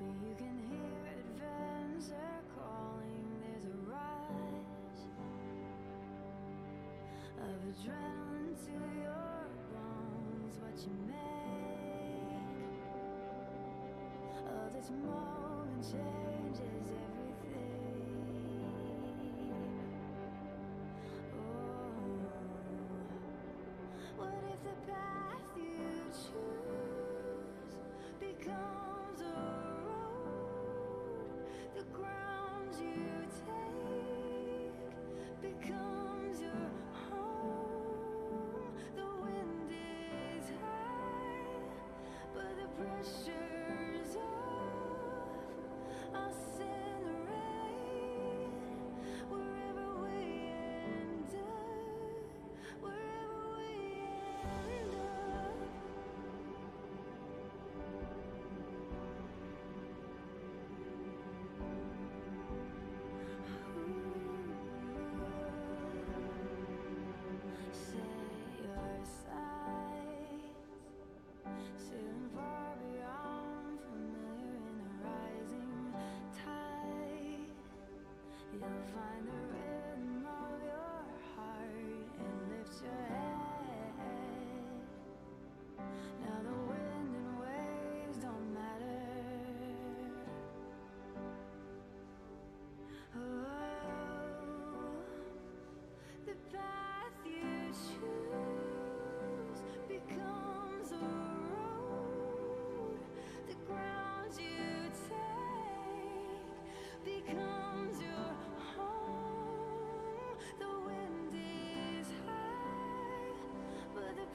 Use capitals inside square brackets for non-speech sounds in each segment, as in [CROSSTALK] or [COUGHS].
But you can hear advance are calling. There's a rush Of adrenaline to your bones. What you make Of this moment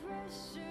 pressure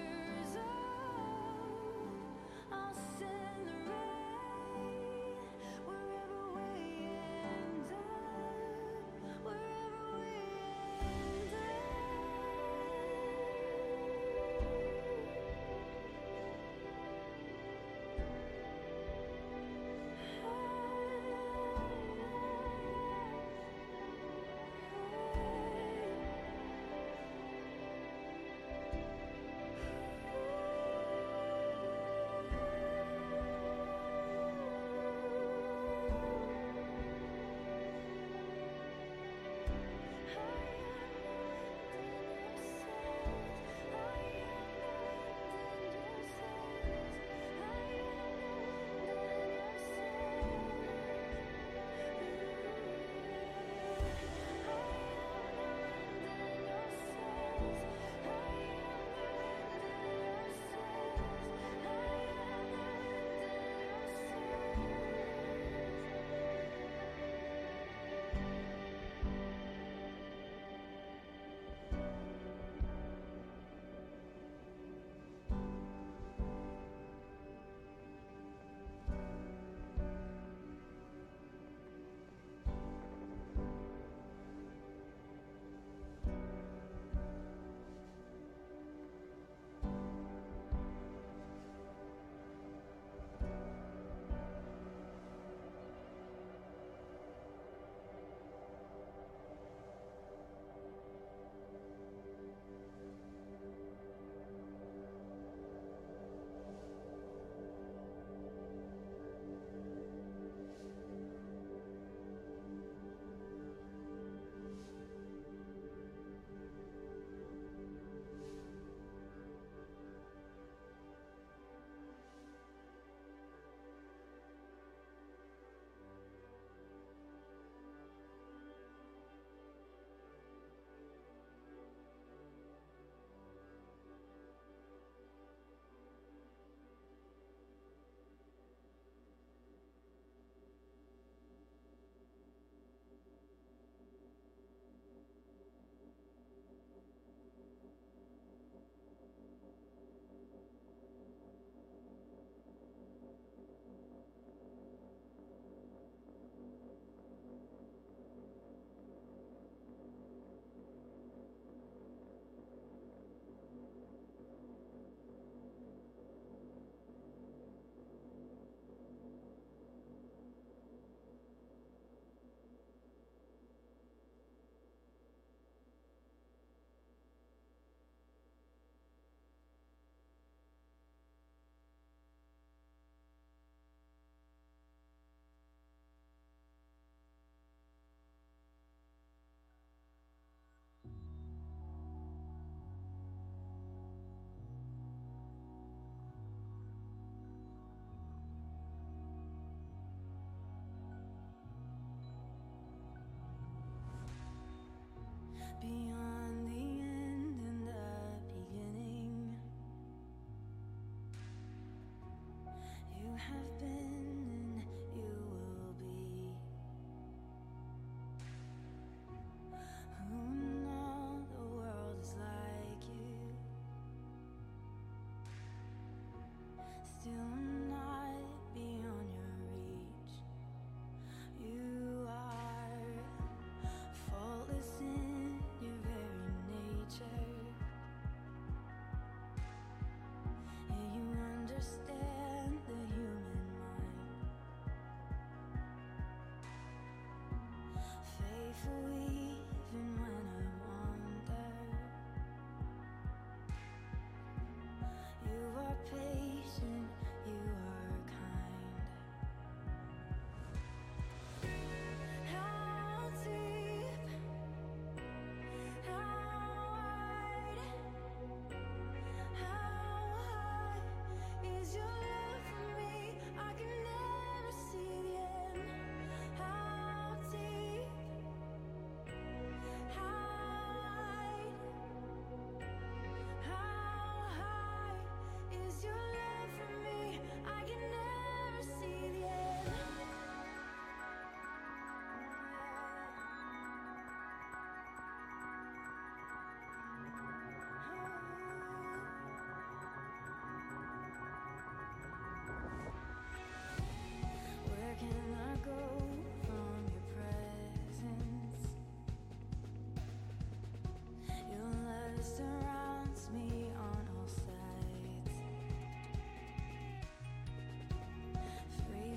beyond the end and the beginning. You have been.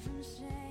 From shame.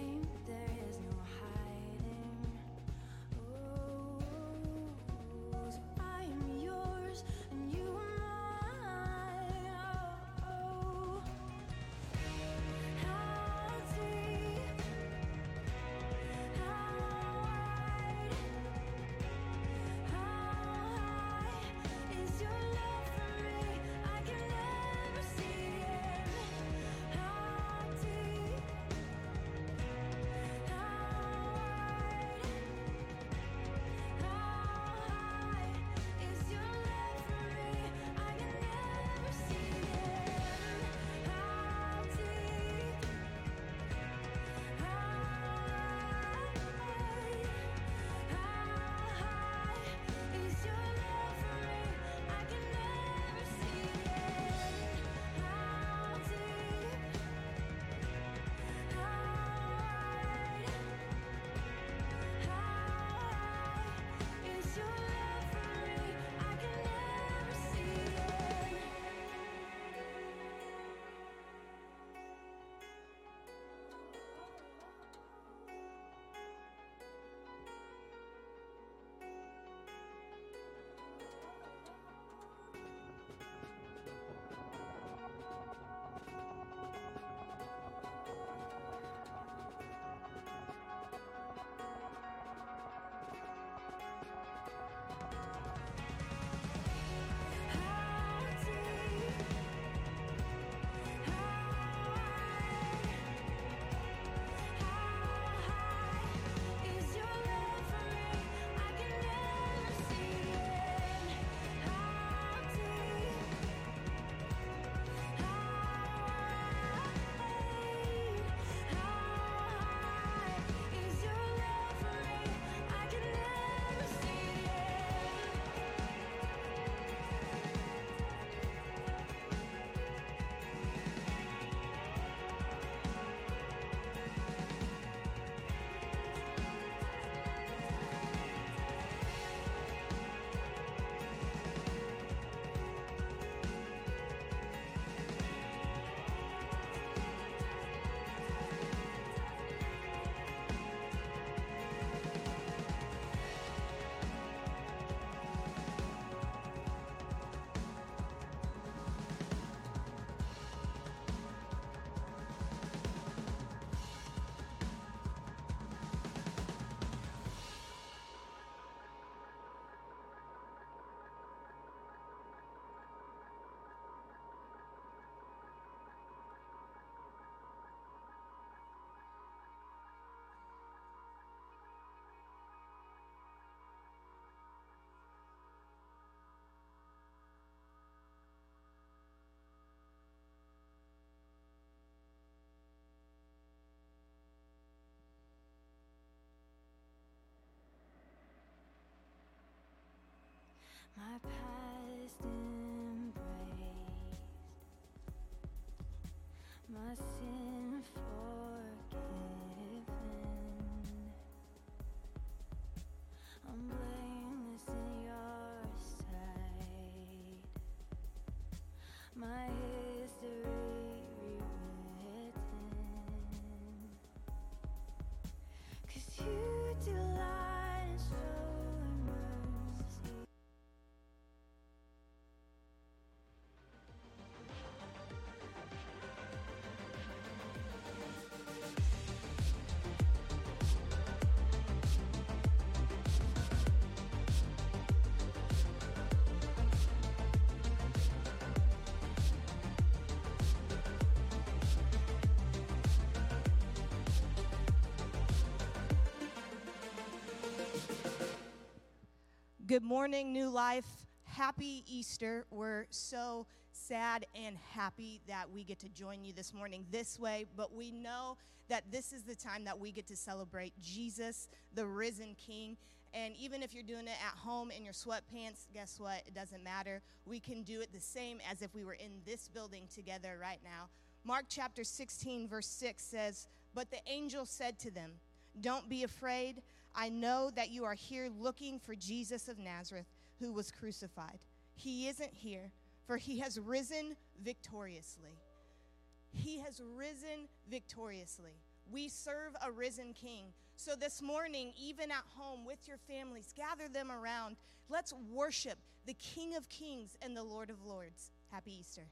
My past Good morning, New Life. Happy Easter. We're so sad and happy that we get to join you this morning this way, but we know that this is the time that we get to celebrate Jesus, the risen King. And even if you're doing it at home in your sweatpants, guess what? It doesn't matter. We can do it the same as if we were in this building together right now. Mark chapter 16, verse 6 says, But the angel said to them, don't be afraid. I know that you are here looking for Jesus of Nazareth, who was crucified. He isn't here, for he has risen victoriously. He has risen victoriously. We serve a risen king. So this morning, even at home with your families, gather them around. Let's worship the King of Kings and the Lord of Lords. Happy Easter.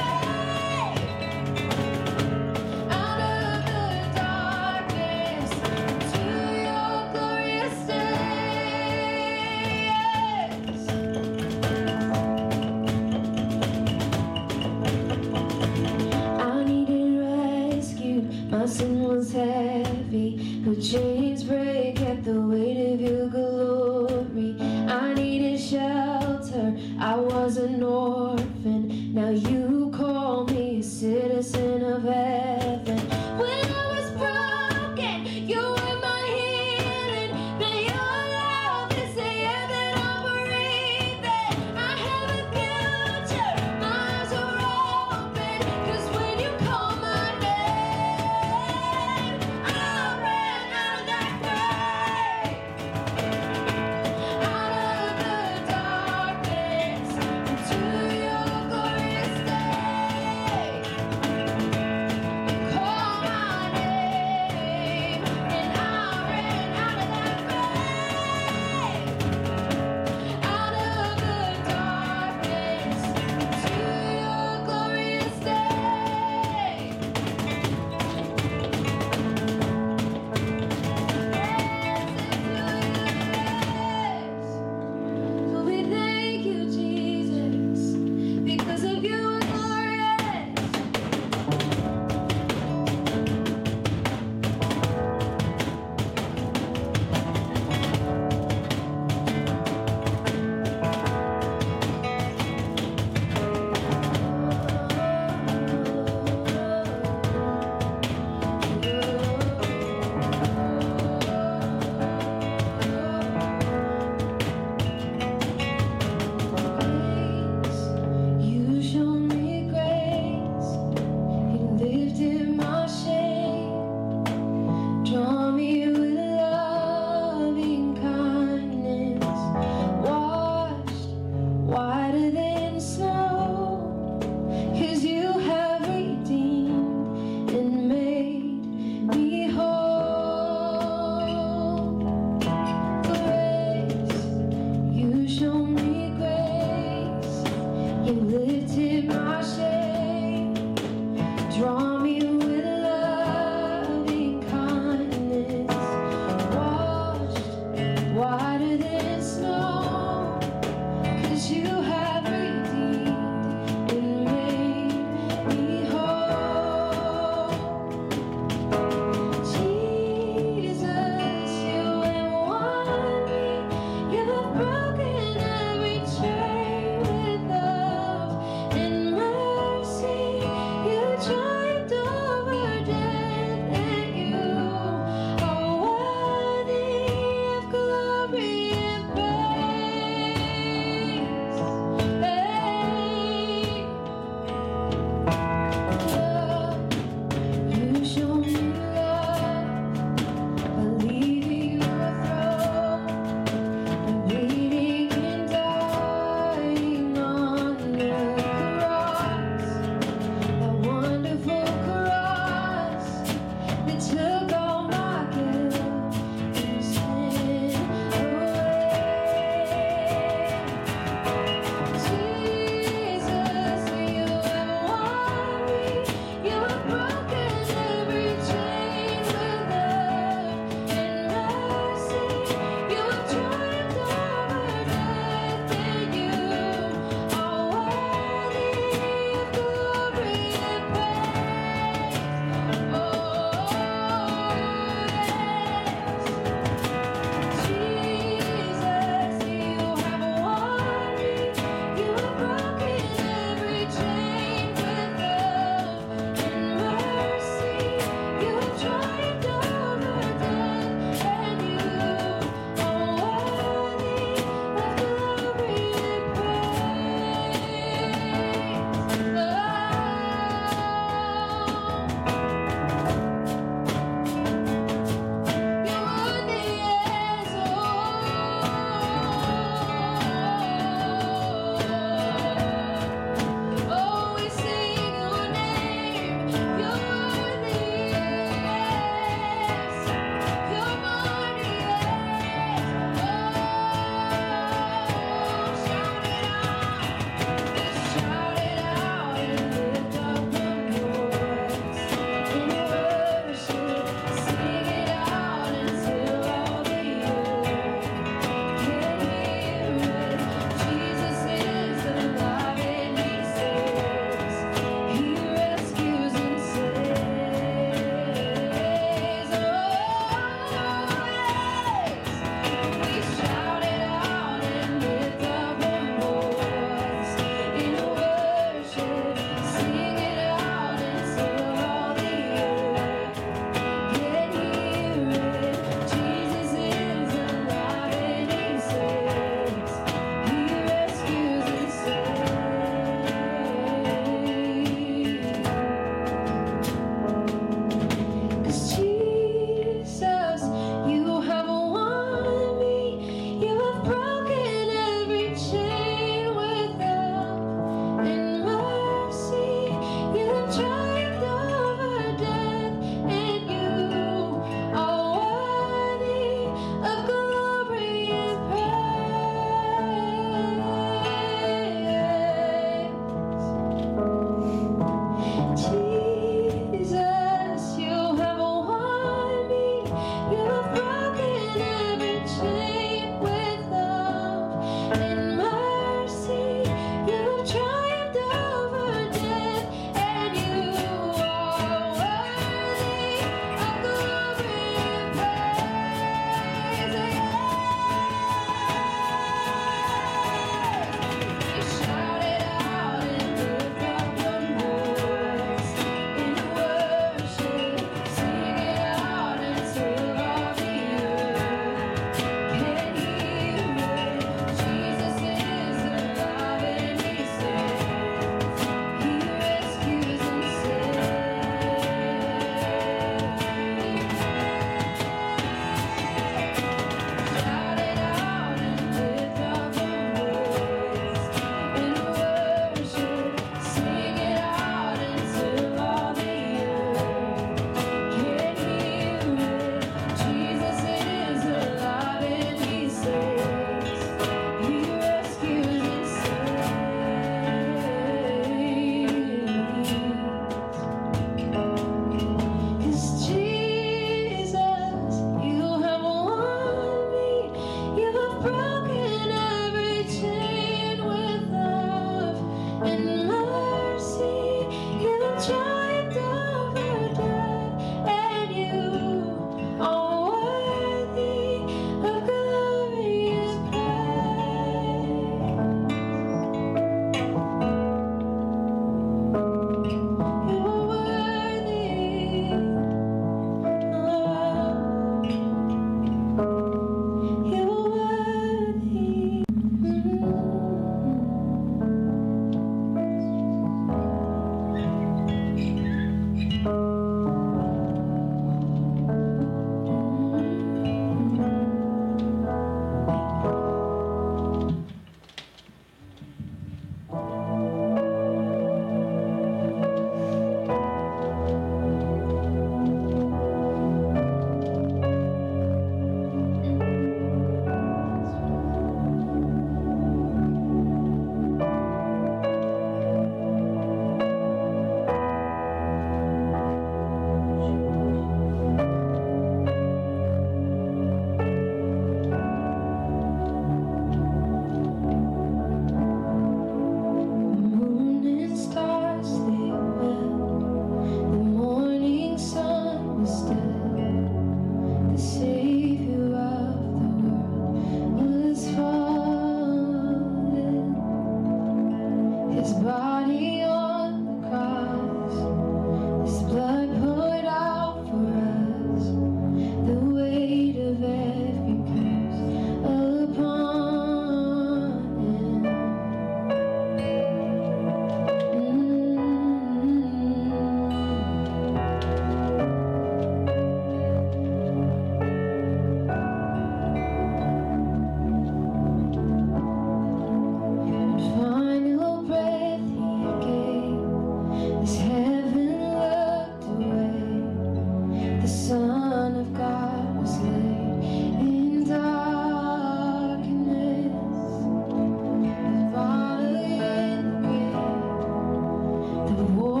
the war.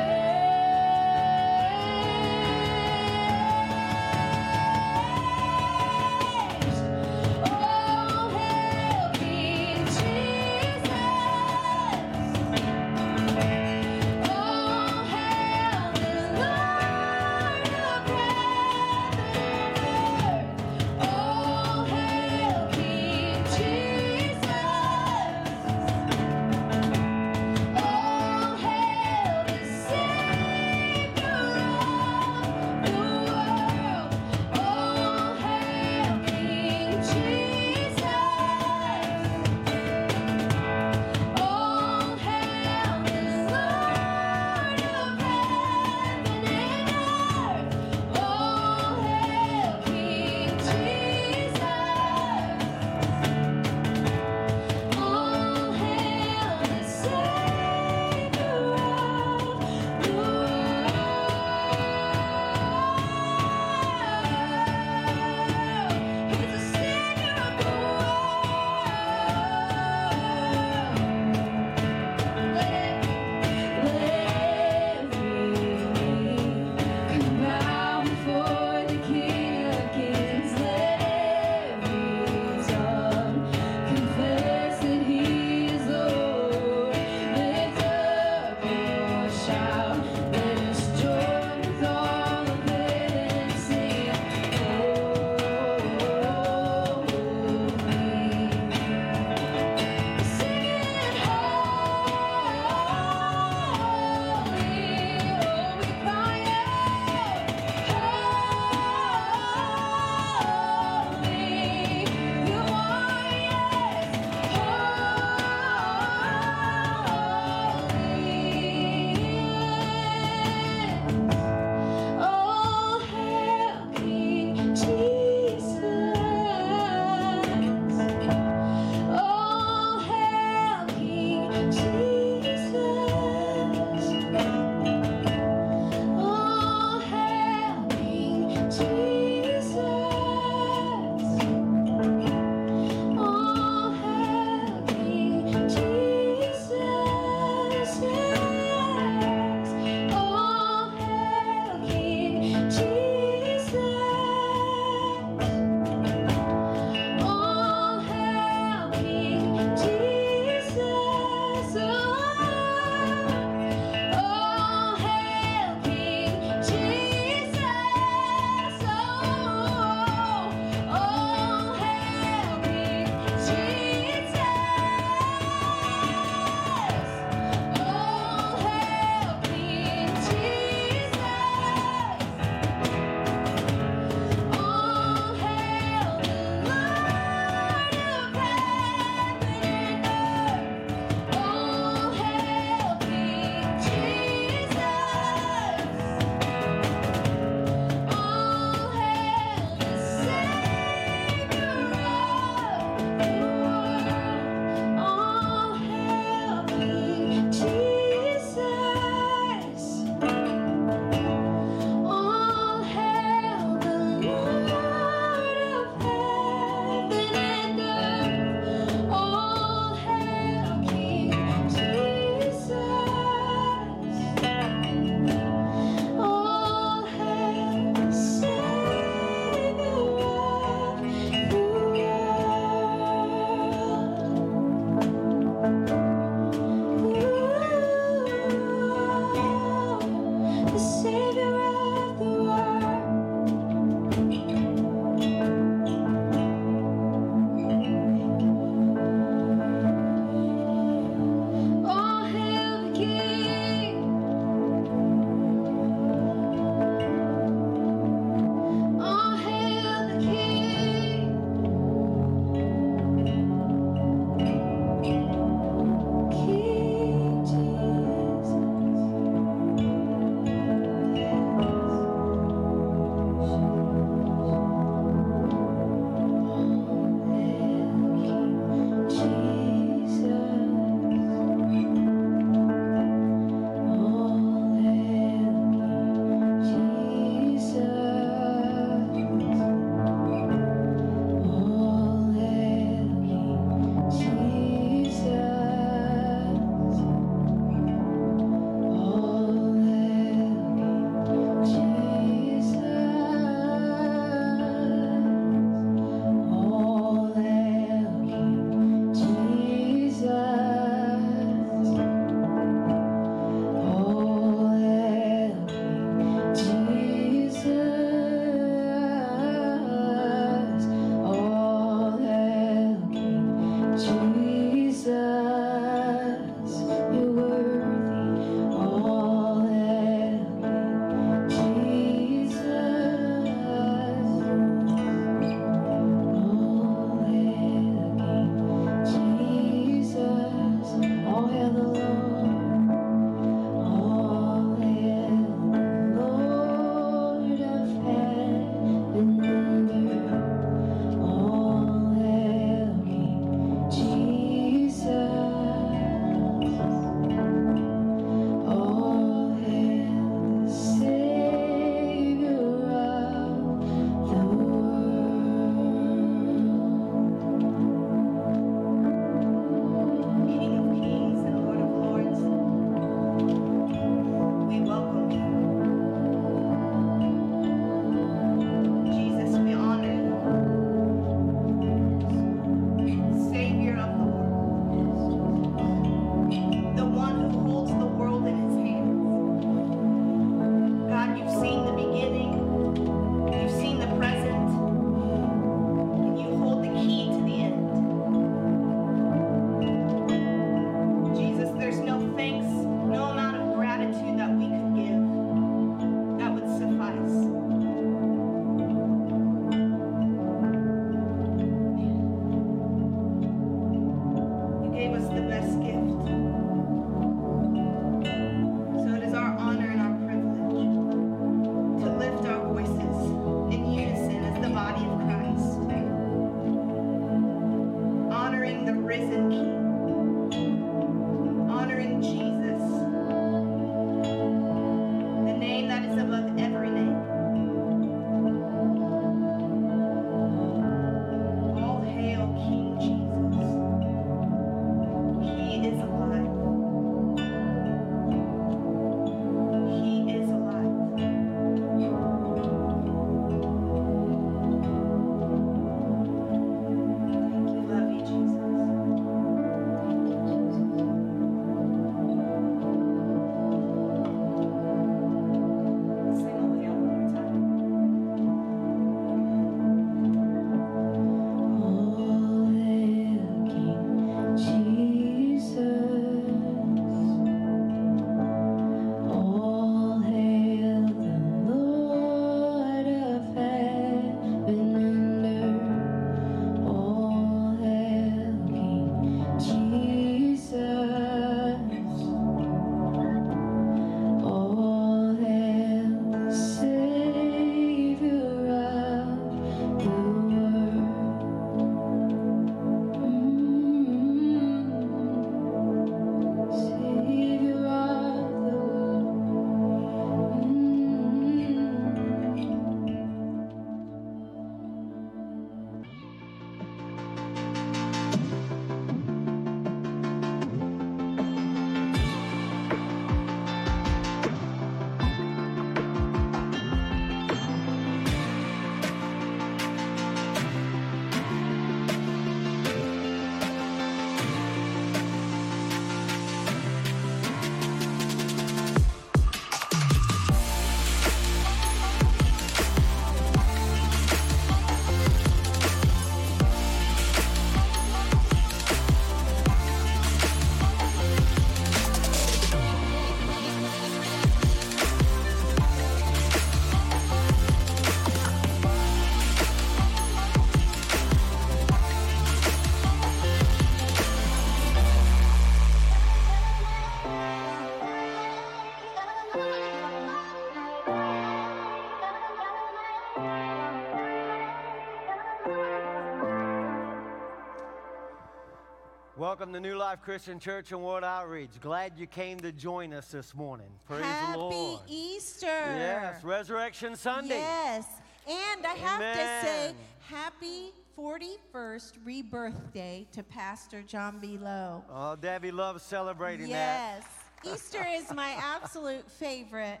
Welcome to New Life Christian Church and World Outreach. Glad you came to join us this morning. Praise Happy the Lord. Easter. Yes, Resurrection Sunday. Yes. And I have to say, happy 41st rebirth day to Pastor John B. Lowe. Oh, Debbie loves celebrating that. Yes. Easter is my absolute favorite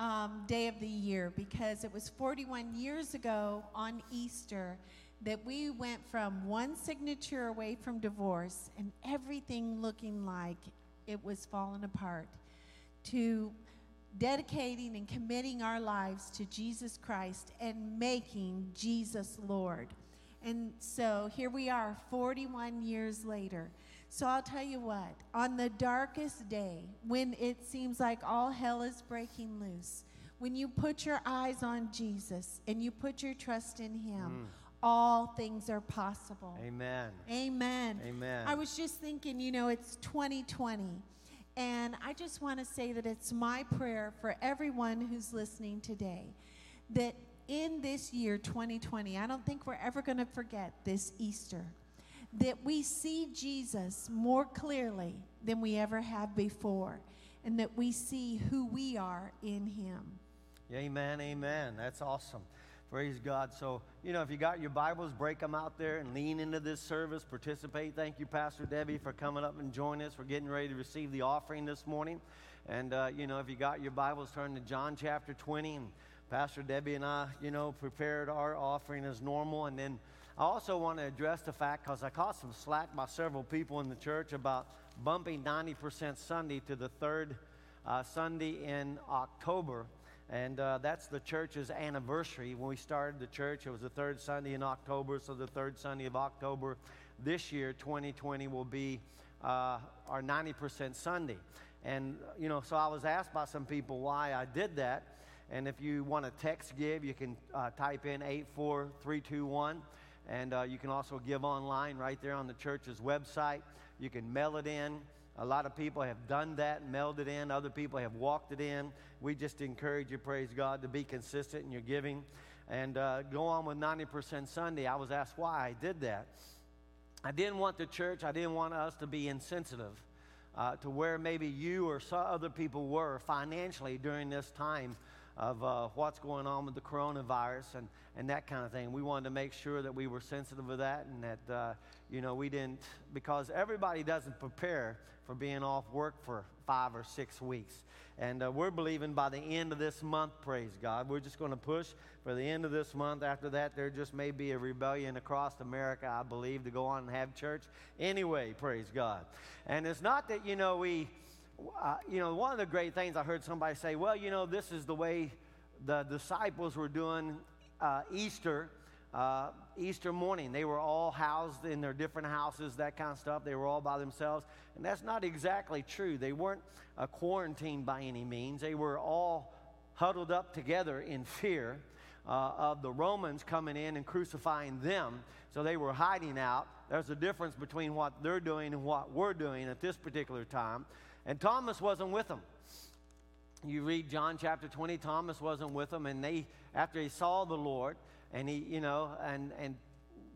um, day of the year because it was 41 years ago on Easter that we went from one signature away from divorce and everything looking like it was falling apart to dedicating and committing our lives to Jesus Christ and making Jesus Lord. And so here we are 41 years later. So I'll tell you what, on the darkest day, when it seems like all hell is breaking loose, when you put your eyes on Jesus and you put your trust in Him, mm. All things are possible. Amen. Amen. Amen. I was just thinking, you know, it's 2020. And I just want to say that it's my prayer for everyone who's listening today that in this year, 2020, I don't think we're ever going to forget this Easter, that we see Jesus more clearly than we ever have before, and that we see who we are in Him. Amen, amen. That's awesome. Praise God. So, you know, if you got your Bibles, break them out there and lean into this service, participate. Thank you, Pastor Debbie, for coming up and joining us. We're getting ready to receive the offering this morning. And, uh, you know, if you got your Bibles, turn to John chapter 20. And Pastor Debbie and I, you know, prepared our offering as normal. And then I also want to address the fact, because I caught some slack by several people in the church about bumping 90% Sunday to the third uh, Sunday in October. And uh, that's the church's anniversary. When we started the church, it was the third Sunday in October. So the third Sunday of October this year, 2020, will be uh, our 90% Sunday. And, you know, so I was asked by some people why I did that. And if you want to text give, you can uh, type in 84321. And uh, you can also give online right there on the church's website. You can mail it in. A lot of people have done that, mailed it in. Other people have walked it in. We just encourage you, praise God, to be consistent in your giving and uh, go on with 90% Sunday. I was asked why I did that. I didn't want the church, I didn't want us to be insensitive uh, to where maybe you or some other people were financially during this time of uh, what's going on with the coronavirus and, and that kind of thing. We wanted to make sure that we were sensitive of that and that, uh, you know, we didn't, because everybody doesn't prepare for being off work for five or six weeks. And uh, we're believing by the end of this month, praise God, we're just going to push for the end of this month. After that, there just may be a rebellion across America, I believe, to go on and have church anyway, praise God. And it's not that, you know, we, uh, you know, one of the great things I heard somebody say, well, you know, this is the way the disciples were doing uh, Easter. Uh, Easter morning, they were all housed in their different houses, that kind of stuff. They were all by themselves. And that's not exactly true. They weren't uh, quarantined by any means. They were all huddled up together in fear uh, of the Romans coming in and crucifying them. So they were hiding out. There's a difference between what they're doing and what we're doing at this particular time. And Thomas wasn't with them. You read John chapter 20, Thomas wasn't with them, and they, after he saw the Lord, and he, you know, and, and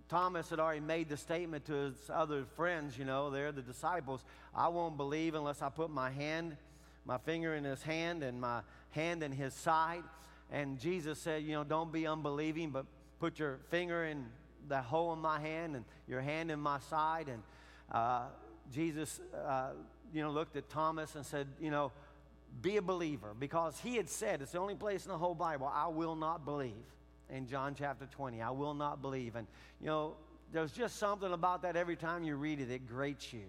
Thomas had already made the statement to his other friends, you know, they're the disciples, I won't believe unless I put my hand, my finger in his hand and my hand in his side. And Jesus said, you know, don't be unbelieving, but put your finger in the hole in my hand and your hand in my side. And uh, Jesus, uh, you know, looked at Thomas and said, you know, be a believer because he had said, it's the only place in the whole Bible, I will not believe. In John chapter 20, I will not believe. And, you know, there's just something about that every time you read it, it grates you.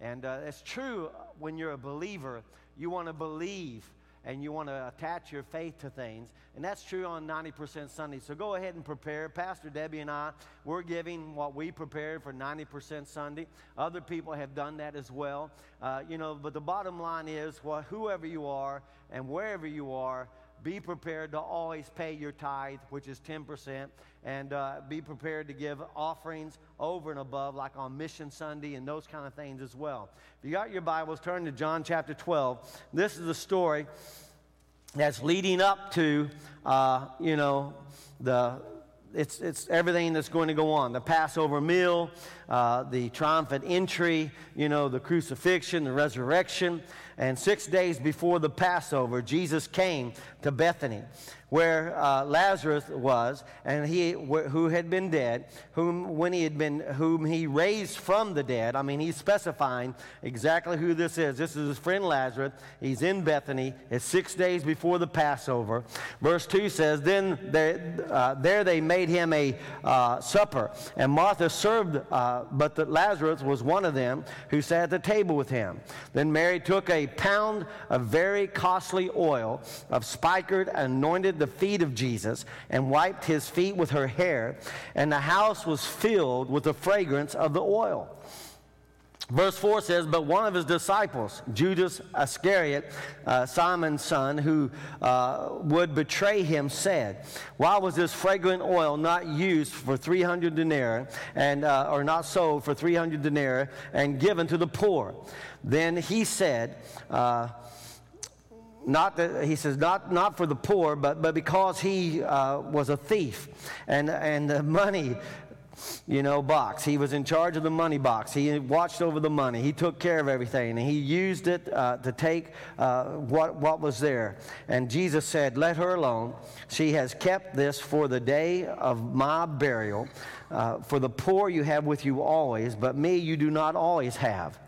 And uh, it's true when you're a believer, you want to believe and you want to attach your faith to things. And that's true on 90% Sunday. So go ahead and prepare. Pastor Debbie and I, we're giving what we prepared for 90% Sunday. Other people have done that as well. Uh, you know, but the bottom line is, well, whoever you are and wherever you are, be prepared to always pay your tithe, which is 10%, and uh, be prepared to give offerings over and above, like on Mission Sunday and those kind of things as well. If you got your Bibles, turn to John chapter 12. This is the story that's leading up to, uh, you know, the it's, it's everything that's going to go on. The Passover meal, uh, the triumphant entry, you know, the crucifixion, the resurrection. And six days before the Passover, Jesus came to Bethany where uh, Lazarus was, and he wh- who had been dead, whom when he had been, whom he raised from the dead. I mean, he's specifying exactly who this is. This is his friend Lazarus. He's in Bethany. It's six days before the Passover. Verse two says, "Then there, uh, there they made him a uh, supper, and Martha served, uh, but the Lazarus was one of them who sat at the table with him. Then Mary took a pound of very costly oil of spikenard anointed." the feet of Jesus and wiped his feet with her hair, and the house was filled with the fragrance of the oil. Verse 4 says, But one of his disciples, Judas Iscariot, uh, Simon's son, who uh, would betray him, said, Why was this fragrant oil not used for 300 denarii, and, uh, or not sold for 300 denarii, and given to the poor? Then he said, uh, not that he says not not for the poor but but because he uh, was a thief and and the money you know box. He was in charge of the money box. He watched over the money. He took care of everything and he used it uh, to take uh, what what was there. And jesus said let her alone. She has kept this for the day of my burial uh, for the poor you have with you always but me you do not always have.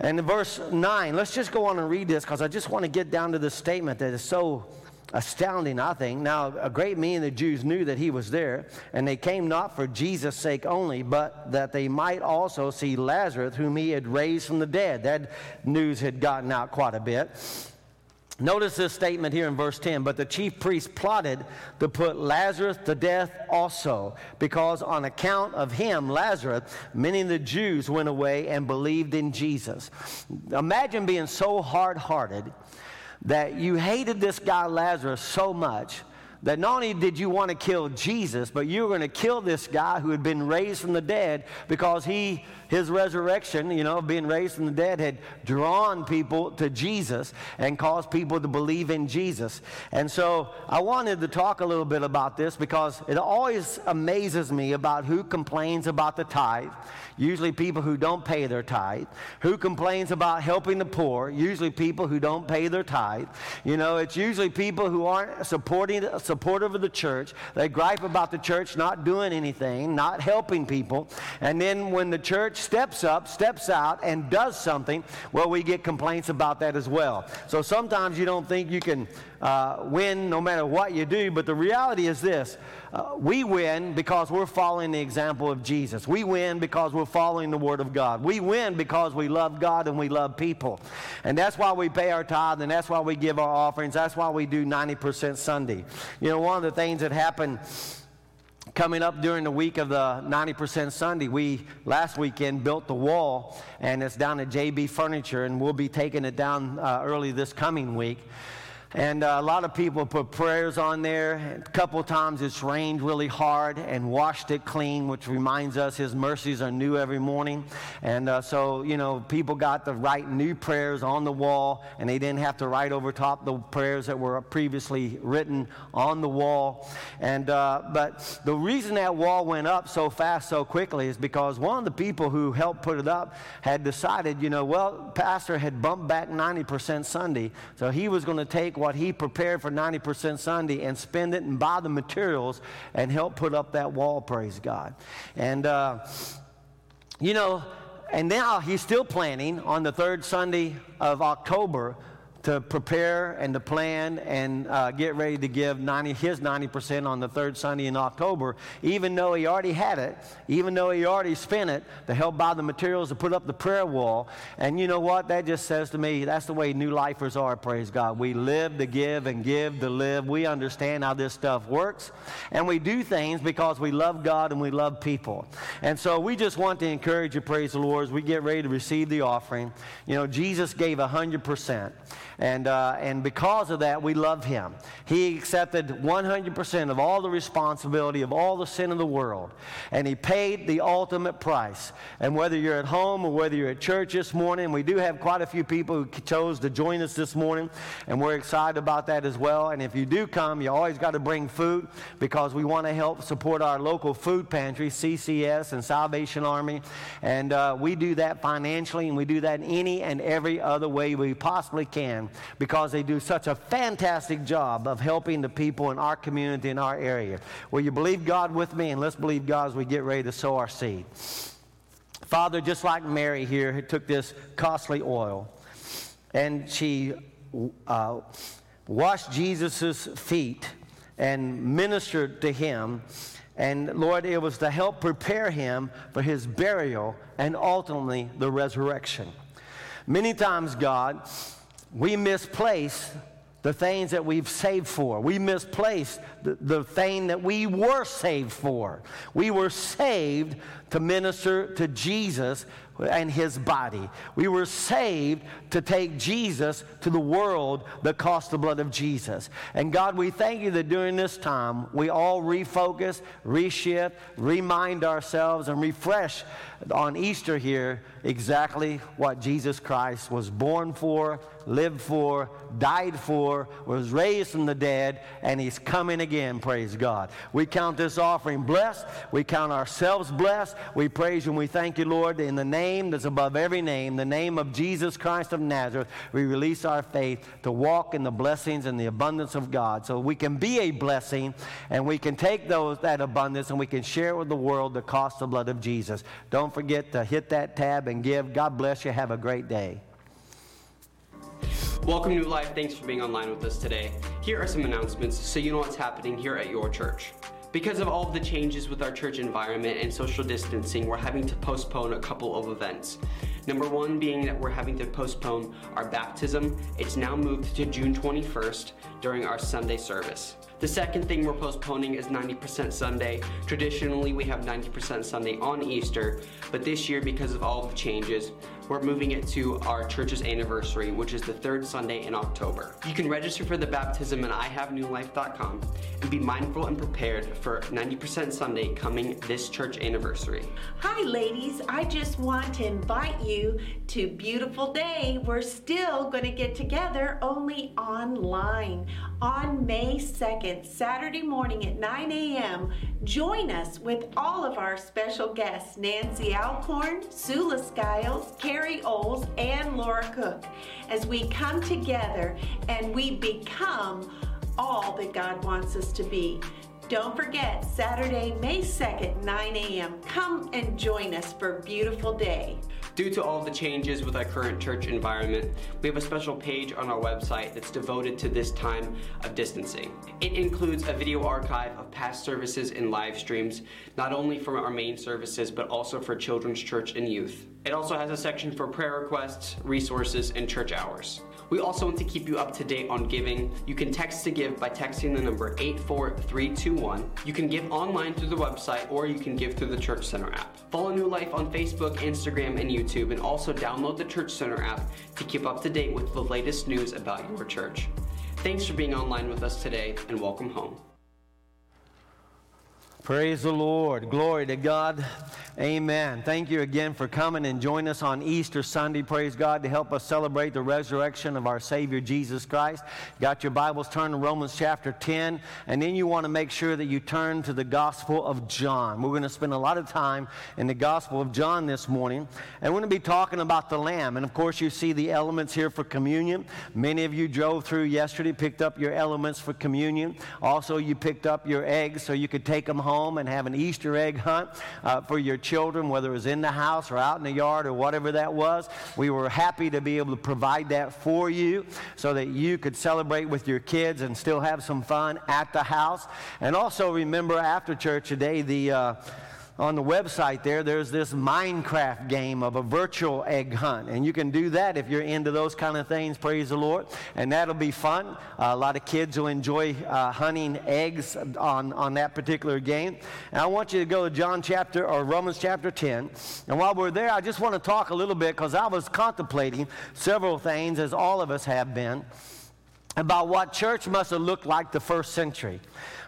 And in verse 9, let's just go on and read this because I just want to get down to this statement that is so astounding, I think. Now, a great many of the Jews knew that he was there, and they came not for Jesus' sake only, but that they might also see Lazarus, whom he had raised from the dead. That news had gotten out quite a bit. Notice this statement here in verse 10. But the chief priests plotted to put Lazarus to death also, because on account of him, Lazarus, many of the Jews went away and believed in Jesus. Imagine being so hard hearted that you hated this guy Lazarus so much that not only did you want to kill Jesus, but you were going to kill this guy who had been raised from the dead because he his resurrection, you know, being raised from the dead, had drawn people to Jesus and caused people to believe in Jesus. And so I wanted to talk a little bit about this because it always amazes me about who complains about the tithe. Usually people who don't pay their tithe. Who complains about helping the poor? Usually people who don't pay their tithe. You know, it's usually people who aren't supporting, supportive of the church. They gripe about the church not doing anything, not helping people. And then when the church steps up, steps out, and does something, well, we get complaints about that as well. So sometimes you don't think you can uh, win no matter what you do, but the reality is this uh, we win because we're following the example of Jesus. We win because we're following the Word of God. We win because we love God and we love people. And that's why we pay our tithe and that's why we give our offerings. That's why we do 90% Sunday. You know, one of the things that happened coming up during the week of the 90% Sunday, we last weekend built the wall, and it's down at JB Furniture, and we'll be taking it down uh, early this coming week. And uh, a lot of people put prayers on there. A couple times it's rained really hard and washed it clean, which reminds us His mercies are new every morning. And uh, so, you know, people got to write new prayers on the wall, and they didn't have to write over top the prayers that were previously written on the wall. And uh, but the reason that wall went up so fast, so quickly, is because one of the people who helped put it up had decided, you know, well, Pastor had bumped back 90% Sunday, so he was going to take what he prepared for 90% Sunday and spend it and buy the materials and help put up that wall, praise God. And, uh, you know, and now he's still planning on the third Sunday of October to prepare and to plan and uh, get ready to give 90, his 90% on the third Sunday in October, even though he already had it, even though he already spent it to help buy the materials to put up the prayer wall. And you know what? That just says to me that's the way new lifers are, praise God. We live to give and give to live. We understand how this stuff works. And we do things because we love God and we love people. And so we just want to encourage you, praise the Lord, as we get ready to receive the offering. You know, Jesus gave 100%. And, uh, and because of that, we love him. He accepted 100% of all the responsibility of all the sin of the world. And he paid the ultimate price. And whether you're at home or whether you're at church this morning, we do have quite a few people who chose to join us this morning. And we're excited about that as well. And if you do come, you always got to bring food because we want to help support our local food pantry, CCS and Salvation Army. And uh, we do that financially and we do that in any and every other way we possibly can because they do such a fantastic job of helping the people in our community, in our area. Will you believe God with me? And let's believe God as we get ready to sow our seed. Father, just like Mary here, who took this costly oil and she uh, washed Jesus' feet and ministered to him. And Lord, it was to help prepare him for his burial and ultimately the resurrection. Many times, God, we misplace the things that we've saved for. We misplace the, the thing that we were saved for. We were saved to minister to Jesus and his body. We were saved to take Jesus to the world that cost the blood of Jesus. And God, we thank you that during this time we all refocus, reshift, remind ourselves, and refresh on Easter here exactly what Jesus Christ was born for, lived for, died for, was raised from the dead, and he's coming again, praise God. We count this offering blessed. We count ourselves blessed. We praise you and we thank you, Lord, in the name that's above every name, the name of Jesus Christ of Nazareth. We release our faith to walk in the blessings and the abundance of God so we can be a blessing and we can take those that abundance and we can share with the world the cost of blood of Jesus. Don't forget to hit that tab and give. God bless you. Have a great day. Welcome New Life. Thanks for being online with us today. Here are some announcements so you know what's happening here at your church. Because of all of the changes with our church environment and social distancing, we're having to postpone a couple of events. Number one being that we're having to postpone our baptism. It's now moved to June 21st during our Sunday service. The second thing we're postponing is 90% Sunday. Traditionally, we have 90% Sunday on Easter, but this year, because of all the changes, we're moving it to our church's anniversary, which is the third Sunday in October. You can register for the baptism at ihavenewlife.com and be mindful and prepared for 90% Sunday coming this church anniversary. Hi, ladies. I just want to invite you to Beautiful Day. We're still going to get together only online on May 2nd, Saturday morning at 9 a.m. Join us with all of our special guests Nancy Alcorn, Sula Skiles, Carrie Oles, and Laura Cook as we come together and we become all that God wants us to be. Don't forget, Saturday, May 2nd, 9 a.m. Come and join us for a beautiful day. Due to all the changes with our current church environment, we have a special page on our website that's devoted to this time of distancing. It includes a video archive of past services and live streams, not only from our main services, but also for children's church and youth. It also has a section for prayer requests, resources, and church hours. We also want to keep you up to date on giving. You can text to give by texting the number 84321. You can give online through the website or you can give through the Church Center app. Follow New Life on Facebook, Instagram, and YouTube, and also download the Church Center app to keep up to date with the latest news about your church. Thanks for being online with us today, and welcome home. Praise the Lord. Glory to God. Amen. Thank you again for coming and joining us on Easter Sunday. Praise God to help us celebrate the resurrection of our Savior Jesus Christ. Got your Bibles turned to Romans chapter 10, and then you want to make sure that you turn to the Gospel of John. We're going to spend a lot of time in the Gospel of John this morning, and we're going to be talking about the Lamb. And of course, you see the elements here for communion. Many of you drove through yesterday, picked up your elements for communion. Also, you picked up your eggs so you could take them home home and have an Easter egg hunt uh, for your children, whether it was in the house or out in the yard or whatever that was. We were happy to be able to provide that for you so that you could celebrate with your kids and still have some fun at the house. And also remember after church today, the uh, on the website there, there's this Minecraft game of a virtual egg hunt. And you can do that if you're into those kind of things, praise the Lord. And that'll be fun. Uh, a lot of kids will enjoy uh, hunting eggs on, on that particular game. And I want you to go to John chapter or Romans chapter 10. And while we're there, I just want to talk a little bit because I was contemplating several things, as all of us have been, about what church must have looked like the first century.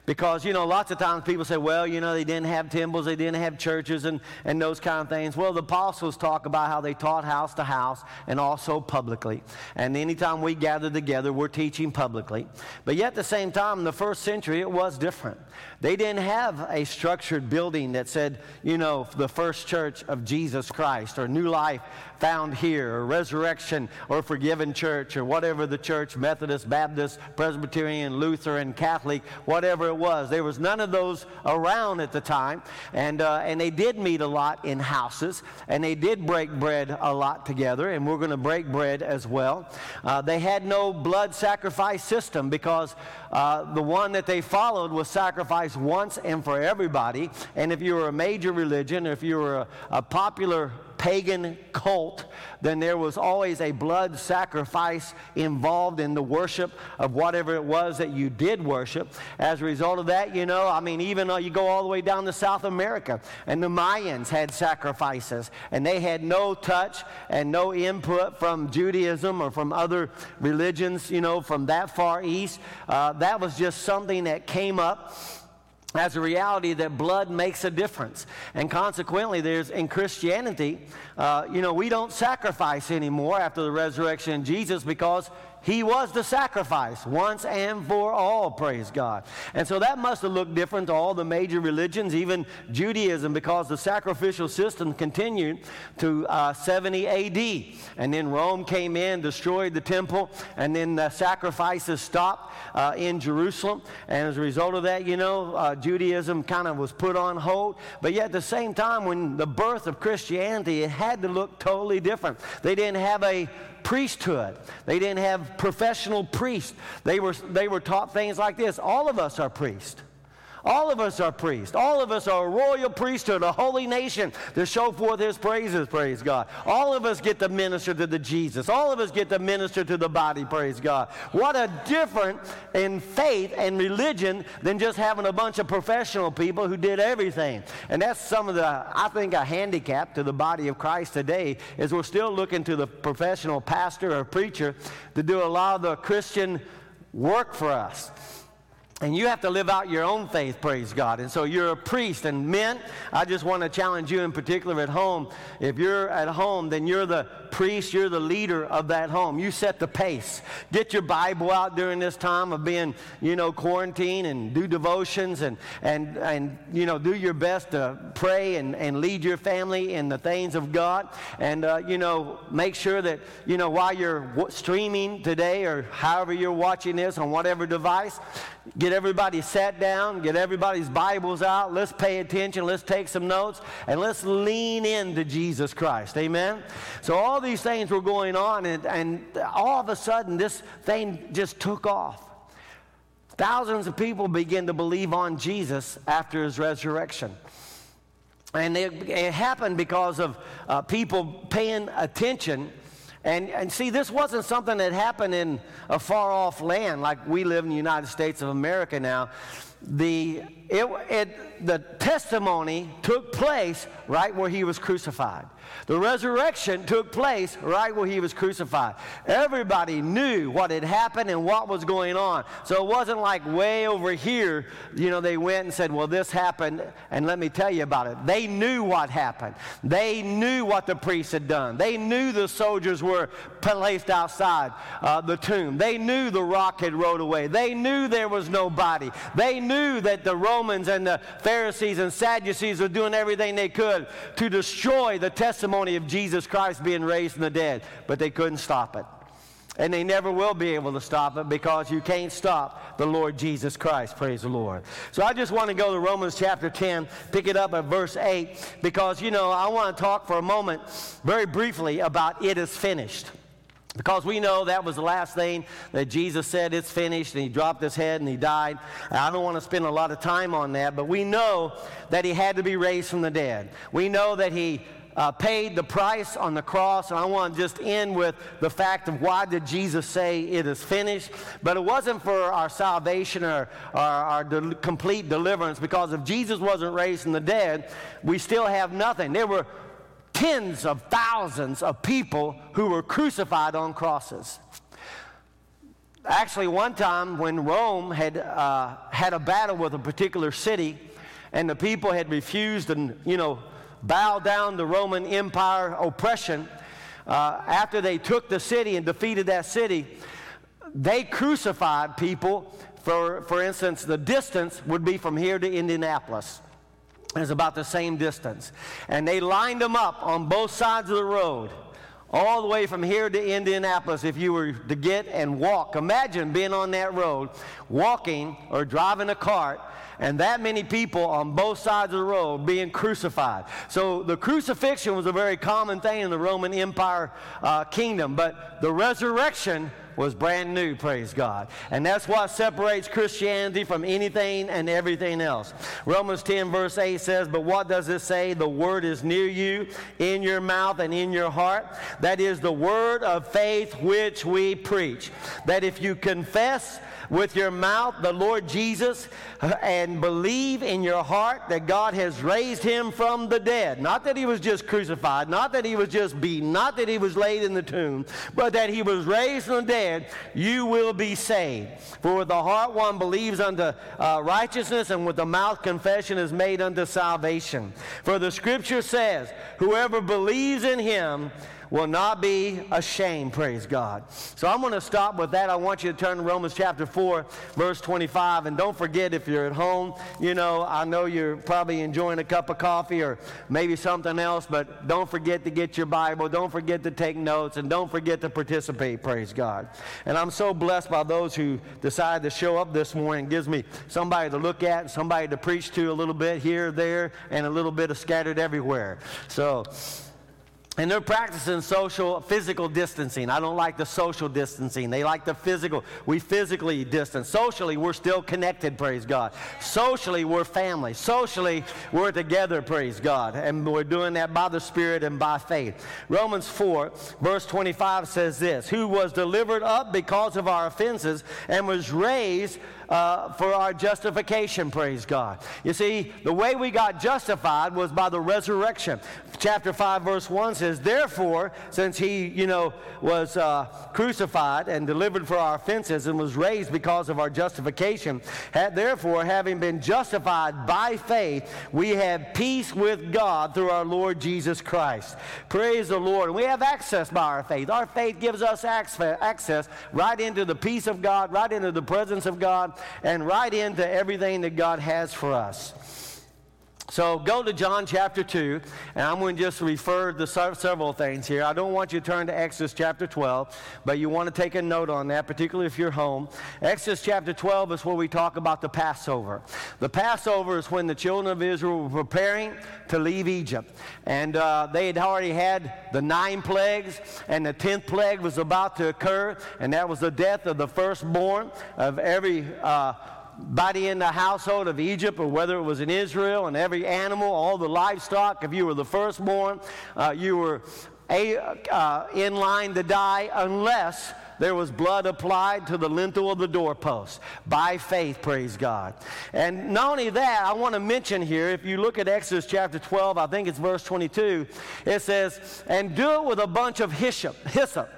Because, you know, lots of times people say, well, you know, they didn't have temples, they didn't have churches, and, and those kind of things. Well, the apostles talk about how they taught house to house and also publicly. And anytime we gather together, we're teaching publicly. But yet, at the same time, in the first century, it was different. They didn't have a structured building that said, you know, the first church of Jesus Christ or New Life found here or Resurrection or Forgiven Church or whatever the church, Methodist, Baptist, Presbyterian, Lutheran, Catholic, whatever it was. There was none of those around at the time. And, uh, and they did meet a lot in houses and they did break bread a lot together. And we're going to break bread as well. Uh, they had no blood sacrifice system because uh, the one that they followed was sacrificed once and for everybody. And if you were a major religion, if you were a, a popular pagan cult, then there was always a blood sacrifice involved in the worship of whatever it was that you did worship. As a result of that, you know, I mean, even though you go all the way down to South America, and the Mayans had sacrifices, and they had no touch and no input from Judaism or from other religions, you know, from that far east. Uh, that was just something that came up as a reality that blood makes a difference. And consequently, there's in Christianity, uh, you know, we don't sacrifice anymore after the resurrection of Jesus because he was the sacrifice once and for all, praise God. And so that must have looked different to all the major religions, even Judaism, because the sacrificial system continued to uh, 70 AD. And then Rome came in, destroyed the temple, and then the sacrifices stopped uh, in Jerusalem. And as a result of that, you know, uh, Judaism kind of was put on hold. But yet at the same time, when the birth of Christianity, it had to look totally different. They didn't have a priesthood. They didn't have professional priests. They were, they were taught things like this All of us are priests. All of us are priests. All of us are a royal priesthood, a holy nation to show forth his praises, praise God. All of us get to minister to the Jesus. All of us get to minister to the body, praise God. What a difference in faith and religion than just having a bunch of professional people who did everything. And that's some of the, I think, a handicap to the body of Christ today is we're still looking to the professional pastor or preacher to do a lot of the Christian work for us. And you have to live out your own faith, praise God. And so you're a priest. And men, I just want to challenge you in particular at home. If you're at home, then you're the priest, you're the leader of that home. You set the pace. Get your Bible out during this time of being, you know, quarantined and do devotions and, and, and you know, do your best to pray and, and lead your family in the things of God. And, uh, you know, make sure that, you know, while you're w- streaming today or however you're watching this on whatever device, get everybody sat down, get everybody's Bibles out. Let's pay attention. Let's take some notes and let's lean into Jesus Christ. Amen. So all these things were going on, and, and all of a sudden, this thing just took off. Thousands of people began to believe on Jesus after his resurrection. And it, it happened because of uh, people paying attention and, and see, this wasn't something that happened in a far off land like we live in the United States of America now. The, it, it, the testimony took place right where he was crucified. The resurrection took place right where he was crucified. Everybody knew what had happened and what was going on. So it wasn't like way over here, you know, they went and said, Well, this happened, and let me tell you about it. They knew what happened. They knew what the priests had done. They knew the soldiers were placed outside uh, the tomb. They knew the rock had rolled away. They knew there was no body. They knew that the Romans and the Pharisees and Sadducees were doing everything they could to destroy the testimony of Jesus Christ being raised from the dead, but they couldn't stop it. And they never will be able to stop it because you can't stop the Lord Jesus Christ. Praise the Lord. So I just want to go to Romans chapter 10, pick it up at verse 8, because, you know, I want to talk for a moment, very briefly, about it is finished. Because we know that was the last thing that Jesus said, it's finished, and he dropped his head and he died. I don't want to spend a lot of time on that, but we know that he had to be raised from the dead. We know that he uh, paid the price on the cross. And I want to just end with the fact of why did Jesus say it is finished? But it wasn't for our salvation or, or our de- complete deliverance, because if Jesus wasn't raised from the dead, we still have nothing. There were tens of thousands of people who were crucified on crosses. Actually, one time when Rome had uh, had a battle with a particular city, and the people had refused and you know bow down to Roman Empire oppression, uh, after they took the city and defeated that city, they crucified people. For, for instance, the distance would be from here to Indianapolis is about the same distance. And they lined them up on both sides of the road, all the way from here to Indianapolis, if you were to get and walk. Imagine being on that road, walking or driving a cart, and that many people on both sides of the road being crucified. So the crucifixion was a very common thing in the Roman Empire uh, kingdom, but the resurrection was brand new, praise God. And that's what separates Christianity from anything and everything else. Romans 10, verse 8 says, But what does it say? The word is near you, in your mouth and in your heart. That is the word of faith which we preach. That if you confess, with your mouth the Lord Jesus uh, and believe in your heart that God has raised him from the dead. Not that he was just crucified, not that he was just beaten, not that he was laid in the tomb, but that he was raised from the dead, you will be saved. For with the heart one believes unto uh, righteousness, and with the mouth confession is made unto salvation. For the scripture says, Whoever believes in him, will not be ashamed, praise God. So I'm going to stop with that. I want you to turn to Romans chapter 4, verse 25. And don't forget, if you're at home, you know, I know you're probably enjoying a cup of coffee or maybe something else, but don't forget to get your Bible. Don't forget to take notes and don't forget to participate, praise God. And I'm so blessed by those who decided to show up this morning. It gives me somebody to look at, somebody to preach to a little bit here, there, and a little bit of scattered everywhere. So, and they're practicing social, physical distancing. I don't like the social distancing. They like the physical. We physically distance. Socially, we're still connected, praise God. Socially, we're family. Socially, we're together, praise God. And we're doing that by the Spirit and by faith. Romans 4, verse 25 says this Who was delivered up because of our offenses and was raised uh, for our justification, praise God. You see, the way we got justified was by the resurrection. Chapter 5, verse 1 says, Therefore, since he, you know, was uh, crucified and delivered for our offenses and was raised because of our justification, had, therefore, having been justified by faith, we have peace with God through our Lord Jesus Christ. Praise the Lord. We have access by our faith. Our faith gives us access right into the peace of God, right into the presence of God, and right into everything that God has for us. So go to John chapter 2, and I'm going to just refer to several things here. I don't want you to turn to Exodus chapter 12, but you want to take a note on that, particularly if you're home. Exodus chapter 12 is where we talk about the Passover. The Passover is when the children of Israel were preparing to leave Egypt. And uh, they had already had the nine plagues, and the tenth plague was about to occur, and that was the death of the firstborn of every. Uh, body in the household of Egypt, or whether it was in Israel, and every animal, all the livestock, if you were the firstborn, uh, you were a, uh, in line to die unless there was blood applied to the lintel of the doorpost by faith, praise God. And not only that, I want to mention here, if you look at Exodus chapter 12, I think it's verse 22, it says, and do it with a bunch of hyssop. hyssop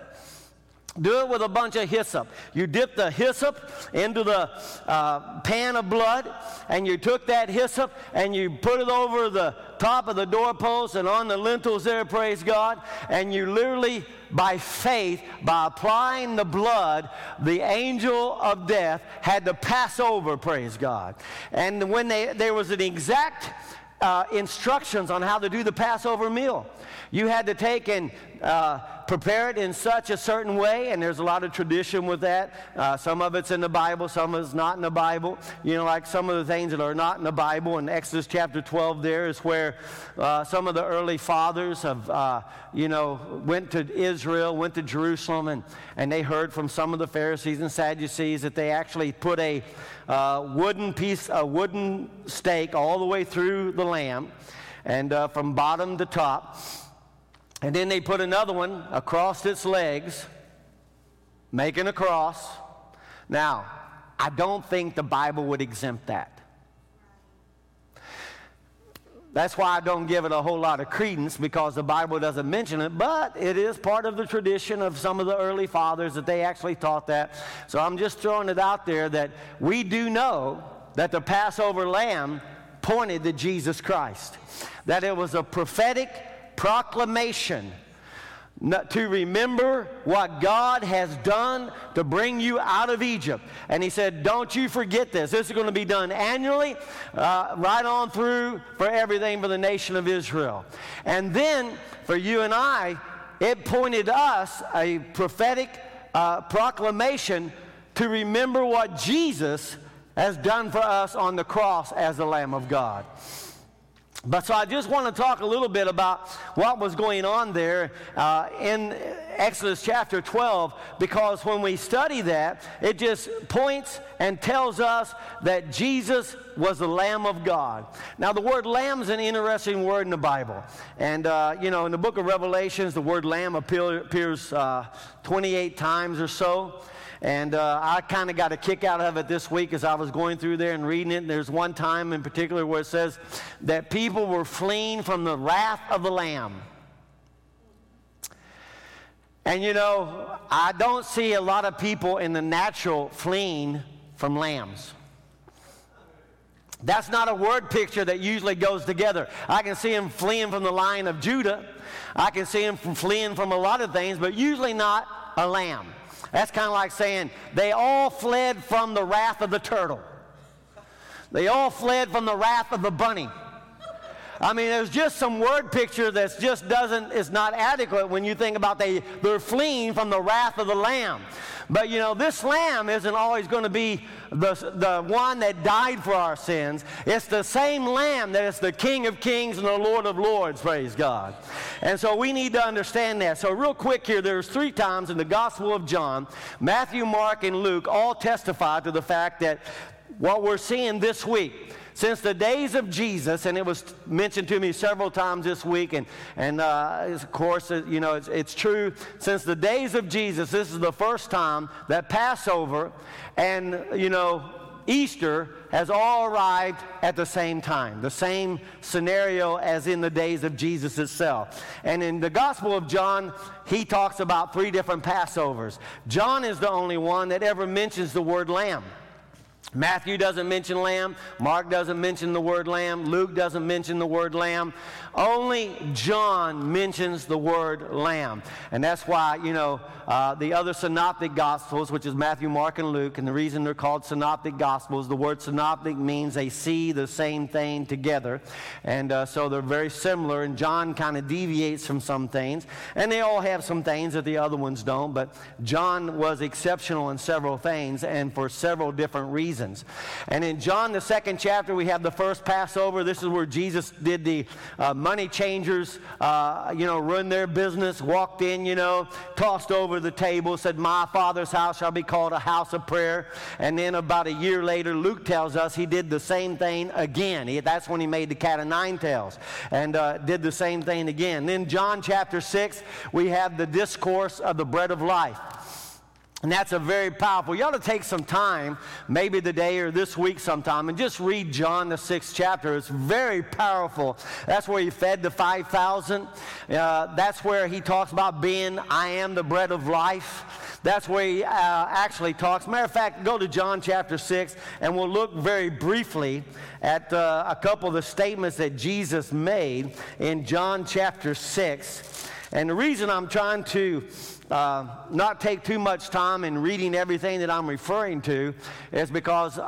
do it with a bunch of hyssop. You dip the hyssop into the uh, pan of blood, and you took that hyssop and you put it over the top of the doorpost and on the lintels there, praise God. And you literally, by faith, by applying the blood, the angel of death had to pass over, praise God. And when they, there was an exact uh, instructions on how to do the Passover meal. You had to take and uh, prepare it in such a certain way, and there's a lot of tradition with that. Uh, some of it's in the Bible, some of it's not in the Bible. You know, like some of the things that are not in the Bible. In Exodus chapter 12, there is where uh, some of the early fathers of, uh, you know, went to Israel, went to Jerusalem, and, and they heard from some of the Pharisees and Sadducees that they actually put a uh, wooden piece, a wooden stake all the way through the lamb, and uh, from bottom to top and then they put another one across its legs, making a cross. Now, I don't think the Bible would exempt that. That's why I don't give it a whole lot of credence because the Bible doesn't mention it, but it is part of the tradition of some of the early fathers that they actually taught that. So I'm just throwing it out there that we do know that the Passover lamb pointed to Jesus Christ, that it was a prophetic proclamation to remember what God has done to bring you out of Egypt. And he said, Don't you forget this. This is going to be done annually, uh, right on through for everything for the nation of Israel. And then for you and I, it pointed us a prophetic uh, proclamation to remember what Jesus has done for us on the cross as the Lamb of God. But so I just want to talk a little bit about what was going on there uh, in Exodus chapter 12 because when we study that, it just points and tells us that Jesus was the Lamb of God. Now, the word lamb is an interesting word in the Bible. And, uh, you know, in the book of Revelations, the word lamb appear, appears uh, 28 times or so. And uh, I kind of got a kick out of it this week as I was going through there and reading it. And there's one time in particular where it says that people were fleeing from the wrath of the Lamb. And you know, I don't see a lot of people in the natural fleeing from lambs. That's not a word picture that usually goes together. I can see him fleeing from the lion of Judah. I can see him from fleeing from a lot of things, but usually not a lamb. That's kind of like saying they all fled from the wrath of the turtle. They all fled from the wrath of the bunny. I mean, there's just some word picture that just doesn't, is not adequate when you think about they, they're fleeing from the wrath of the lamb. But you know, this lamb isn't always going to be the, the one that died for our sins. It's the same lamb that is the King of Kings and the Lord of Lords, praise God. And so we need to understand that. So, real quick here, there's three times in the Gospel of John, Matthew, Mark, and Luke all testify to the fact that what we're seeing this week, since the days of Jesus, and it was mentioned to me several times this week, and, and uh, of course, you know, it's, it's true. Since the days of Jesus, this is the first time that Passover and, you know, Easter has all arrived at the same time, the same scenario as in the days of Jesus itself. And in the Gospel of John, he talks about three different Passovers. John is the only one that ever mentions the word lamb. Matthew doesn't mention lamb. Mark doesn't mention the word lamb. Luke doesn't mention the word lamb. Only John mentions the word lamb. And that's why, you know, uh, the other synoptic gospels, which is Matthew, Mark, and Luke, and the reason they're called synoptic gospels, the word synoptic means they see the same thing together. And uh, so they're very similar, and John kind of deviates from some things. And they all have some things that the other ones don't, but John was exceptional in several things and for several different reasons. And in John, the second chapter, we have the first Passover. This is where Jesus did the uh, money changers, uh, you know, run their business, walked in, you know, tossed over the table, said, My father's house shall be called a house of prayer. And then about a year later, Luke tells us he did the same thing again. He, that's when he made the cat of nine tails and uh, did the same thing again. Then, John chapter 6, we have the discourse of the bread of life. And that's a very powerful. You ought to take some time, maybe today or this week sometime, and just read John, the sixth chapter. It's very powerful. That's where he fed the 5,000. Uh, that's where he talks about being, I am the bread of life. That's where he uh, actually talks. Matter of fact, go to John chapter 6, and we'll look very briefly at uh, a couple of the statements that Jesus made in John chapter 6. And the reason I'm trying to uh, not take too much time in reading everything that I'm referring to is because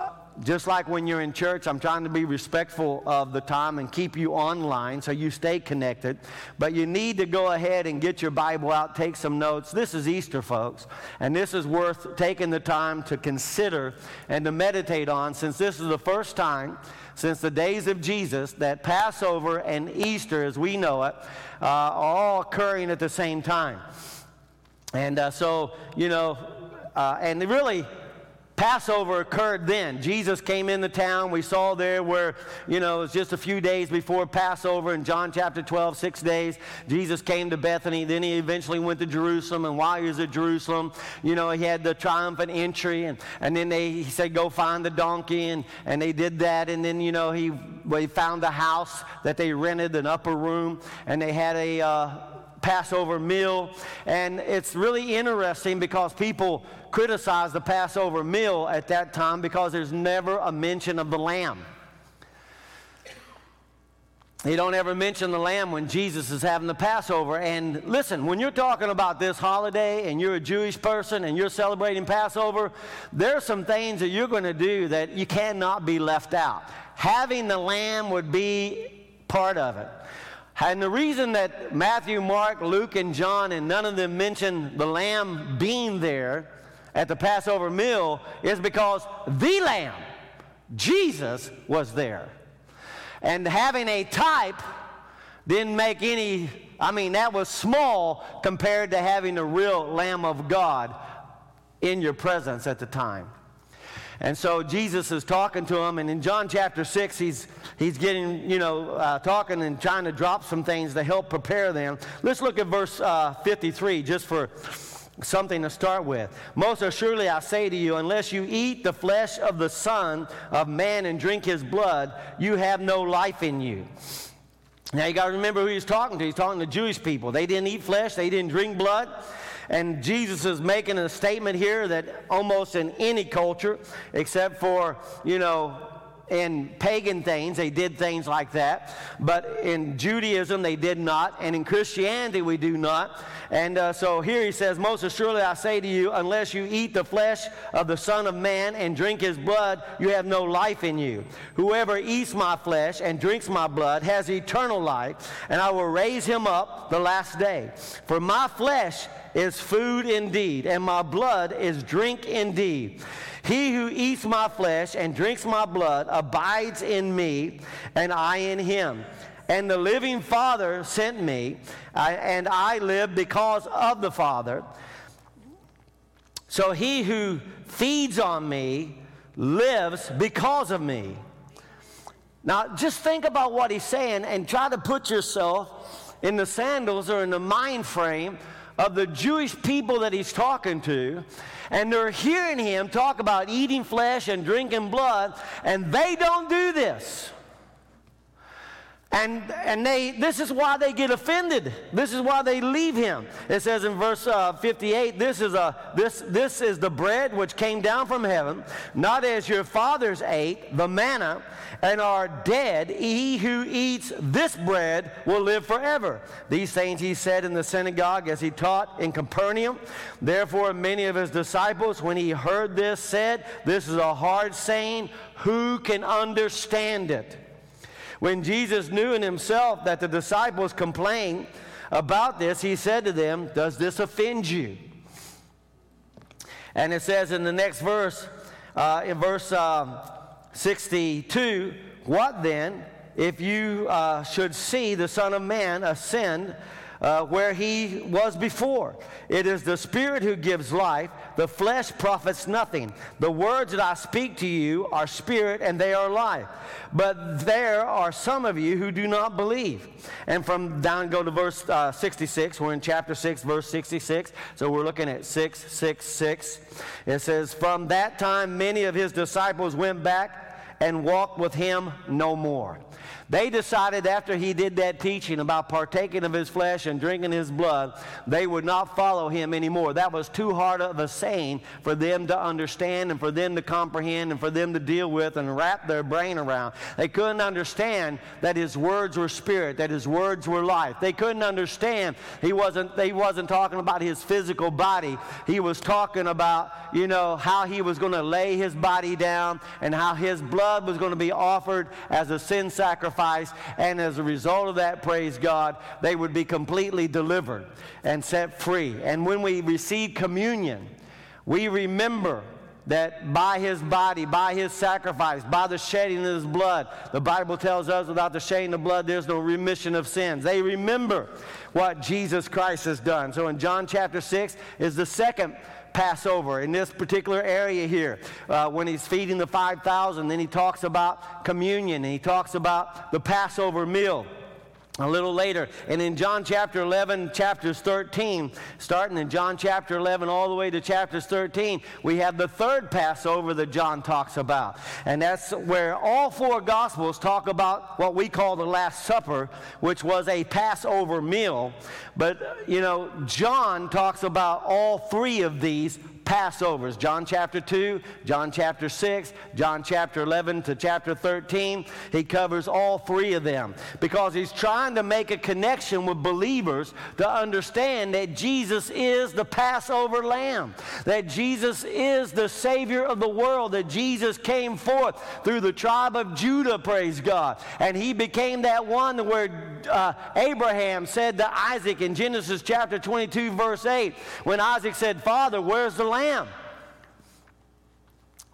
just like when you're in church, I'm trying to be respectful of the time and keep you online so you stay connected. But you need to go ahead and get your Bible out, take some notes. This is Easter, folks, and this is worth taking the time to consider and to meditate on since this is the first time since the days of Jesus that Passover and Easter, as we know it, uh, are all occurring at the same time. And uh, so, you know, uh, and really, Passover occurred then. Jesus came in the town. We saw there where, you know, it was just a few days before Passover in John chapter 12, six days. Jesus came to Bethany. Then he eventually went to Jerusalem. And while he was at Jerusalem, you know, he had the triumphant entry. And, and then they, he said, go find the donkey. And, and they did that. And then, you know, he, they found the house that they rented, an upper room. And they had a, uh, Passover meal. And it's really interesting because people criticize the Passover meal at that time because there's never a mention of the lamb. They don't ever mention the lamb when Jesus is having the Passover. And listen, when you're talking about this holiday and you're a Jewish person and you're celebrating Passover, there are some things that you're going to do that you cannot be left out. Having the lamb would be part of it. And the reason that Matthew, Mark, Luke, and John, and none of them mention the lamb being there at the Passover meal is because the lamb, Jesus, was there. And having a type didn't make any, I mean, that was small compared to having the real Lamb of God in your presence at the time. And so Jesus is talking to him, and in John chapter 6, he's, he's getting, you know, uh, talking and trying to drop some things to help prepare them. Let's look at verse uh, 53 just for something to start with. Most assuredly, I say to you, unless you eat the flesh of the Son of Man and drink his blood, you have no life in you. Now, you got to remember who he's talking to. He's talking to Jewish people. They didn't eat flesh, they didn't drink blood. And Jesus is making a statement here that almost in any culture, except for, you know, in pagan things, they did things like that. But in Judaism, they did not. And in Christianity, we do not. And uh, so here he says, Most assuredly I say to you, unless you eat the flesh of the Son of Man and drink his blood, you have no life in you. Whoever eats my flesh and drinks my blood has eternal life, and I will raise him up the last day. For my flesh is food indeed, and my blood is drink indeed. He who eats my flesh and drinks my blood abides in me, and I in him. And the living Father sent me, and I live because of the Father. So he who feeds on me lives because of me. Now, just think about what he's saying and try to put yourself in the sandals or in the mind frame of the Jewish people that he's talking to, and they're hearing him talk about eating flesh and drinking blood, and they don't do this. And, and they, this is why they get offended. This is why they leave him. It says in verse uh, 58, this is, a, this, this is the bread which came down from heaven, not as your fathers ate, the manna, and are dead. He who eats this bread will live forever. These things he said in the synagogue as he taught in Capernaum. Therefore, many of his disciples, when he heard this, said, This is a hard saying. Who can understand it? When Jesus knew in himself that the disciples complained about this, he said to them, Does this offend you? And it says in the next verse, uh, in verse uh, 62, What then if you uh, should see the Son of Man ascend uh, where he was before. It is the Spirit who gives life, the flesh profits nothing. The words that I speak to you are spirit and they are life. But there are some of you who do not believe. And from down, go to verse uh, 66. We're in chapter 6, verse 66. So we're looking at 666. It says, From that time, many of his disciples went back and walked with him no more. They decided after he did that teaching about partaking of his flesh and drinking his blood, they would not follow him anymore. That was too hard of a saying for them to understand and for them to comprehend and for them to deal with and wrap their brain around. They couldn't understand that his words were spirit, that his words were life. They couldn't understand he wasn't, he wasn't talking about his physical body. He was talking about, you know, how he was going to lay his body down and how his blood was going to be offered as a sin sacrifice. And as a result of that, praise God, they would be completely delivered and set free. And when we receive communion, we remember that by his body, by his sacrifice, by the shedding of his blood, the Bible tells us without the shedding of blood, there's no remission of sins. They remember what Jesus Christ has done. So in John chapter 6 is the second Passover in this particular area here. Uh, when he's feeding the 5,000, then he talks about communion and he talks about the Passover meal a little later. And in John chapter 11, chapters 13, starting in John chapter 11 all the way to chapters 13, we have the third Passover that John talks about. And that's where all four Gospels talk about what we call the Last Supper, which was a Passover meal. But, you know, John talks about all three of these Passovers John chapter 2, John chapter 6, John chapter 11 to chapter 13. He covers all three of them because he's trying to make a connection with believers to understand that Jesus is the Passover lamb, that Jesus is the Savior of the world, that Jesus came forth through the tribe of Judah, praise God. And he became that one where uh, Abraham said to Isaac in Genesis chapter 22, verse 8, when Isaac said, Father, where's the lamb?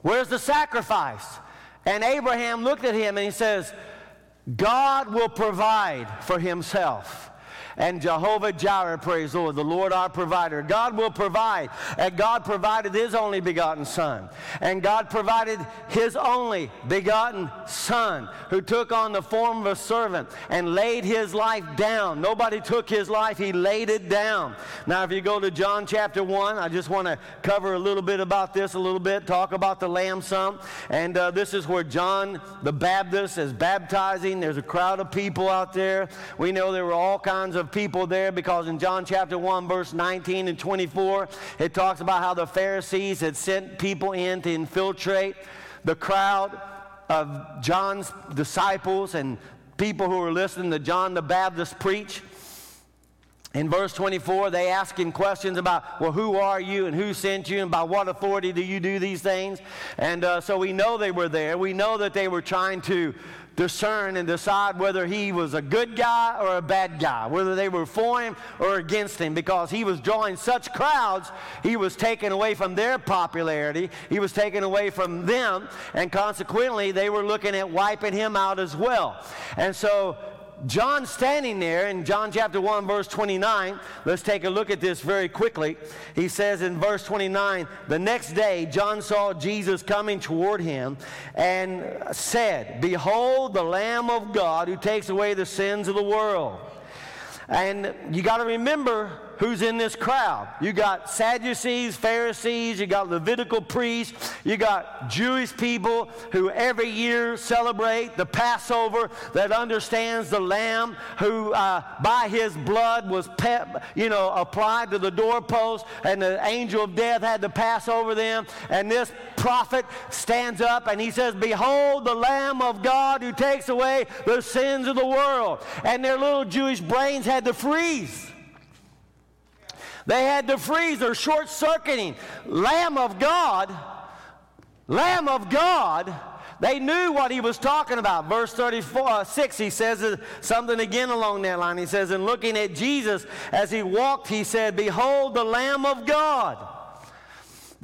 Where's the sacrifice? And Abraham looked at him and he says, God will provide for himself and Jehovah Jireh, praise the Lord, the Lord our provider. God will provide. And God provided his only begotten Son. And God provided his only begotten Son who took on the form of a servant and laid his life down. Nobody took his life, he laid it down. Now, if you go to John chapter 1, I just want to cover a little bit about this a little bit, talk about the lamb some. And uh, this is where John the Baptist is baptizing. There's a crowd of people out there. We know there were all kinds of of people there because in John chapter 1, verse 19 and 24, it talks about how the Pharisees had sent people in to infiltrate the crowd of John's disciples and people who were listening to John the Baptist preach. In verse 24, they ask him questions about, well, who are you and who sent you and by what authority do you do these things? And uh, so we know they were there. We know that they were trying to discern and decide whether he was a good guy or a bad guy, whether they were for him or against him, because he was drawing such crowds, he was taken away from their popularity, he was taken away from them, and consequently, they were looking at wiping him out as well. And so John standing there in John chapter 1, verse 29, let's take a look at this very quickly. He says in verse 29, the next day John saw Jesus coming toward him and said, Behold the Lamb of God who takes away the sins of the world. And you got to remember who's in this crowd. You got Sadducees, Pharisees, you got Levitical priests, you got Jewish people who every year celebrate the Passover that understands the lamb who uh, by his blood was pep, you know applied to the doorpost and the angel of death had to pass over them. And this prophet stands up and he says behold the lamb of God who takes away the sins of the world. And their little Jewish brains had to freeze they had to freeze. They're short circuiting. Lamb of God, Lamb of God. They knew what he was talking about. Verse 34, uh, 6, he says something again along that line. He says, In looking at Jesus as he walked, he said, Behold the Lamb of God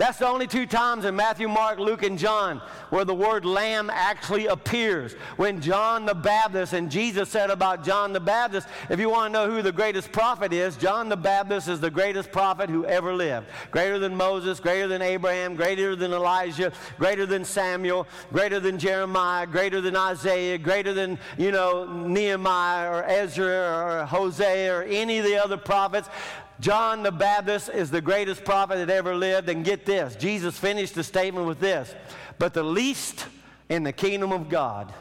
that's the only two times in Matthew, Mark, Luke, and John where the word lamb actually appears. When John the Baptist and Jesus said about John the Baptist, if you want to know who the greatest prophet is, John the Baptist is the greatest prophet who ever lived. Greater than Moses, greater than Abraham, greater than Elijah, greater than Samuel, greater than Jeremiah, greater than Isaiah, greater than, you know, Nehemiah or Ezra or Hosea or any of the other prophets. John the Baptist is the greatest prophet that ever lived. And get this Jesus finished the statement with this But the least in the kingdom of God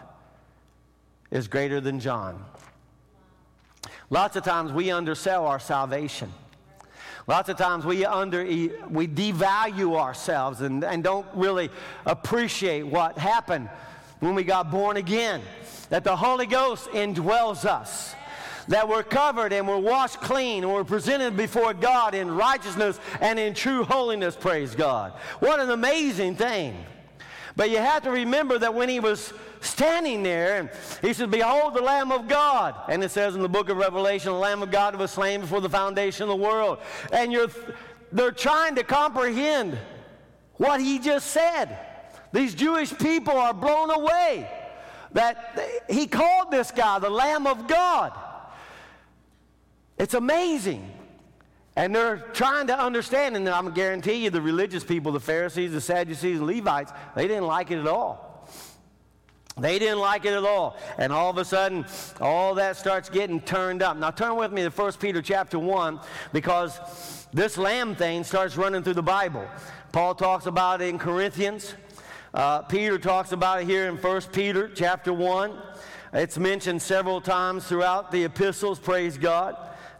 is greater than John. Lots of times we undersell our salvation. Lots of times we, under, we devalue ourselves and, and don't really appreciate what happened when we got born again. That the Holy Ghost indwells us. That we're covered and we're washed clean and we're presented before God in righteousness and in true holiness, praise God. What an amazing thing. But you have to remember that when he was standing there, he said, Behold the Lamb of God. And it says in the book of Revelation, the Lamb of God was slain before the foundation of the world. And you're, they're trying to comprehend what he just said. These Jewish people are blown away that he called this guy the Lamb of God. It's amazing. And they're trying to understand, and I'm guarantee you, the religious people, the Pharisees, the Sadducees, and Levites, they didn't like it at all. They didn't like it at all. And all of a sudden, all that starts getting turned up. Now turn with me to 1 Peter chapter 1, because this lamb thing starts running through the Bible. Paul talks about it in Corinthians. Uh, Peter talks about it here in 1 Peter chapter 1. It's mentioned several times throughout the epistles, praise God.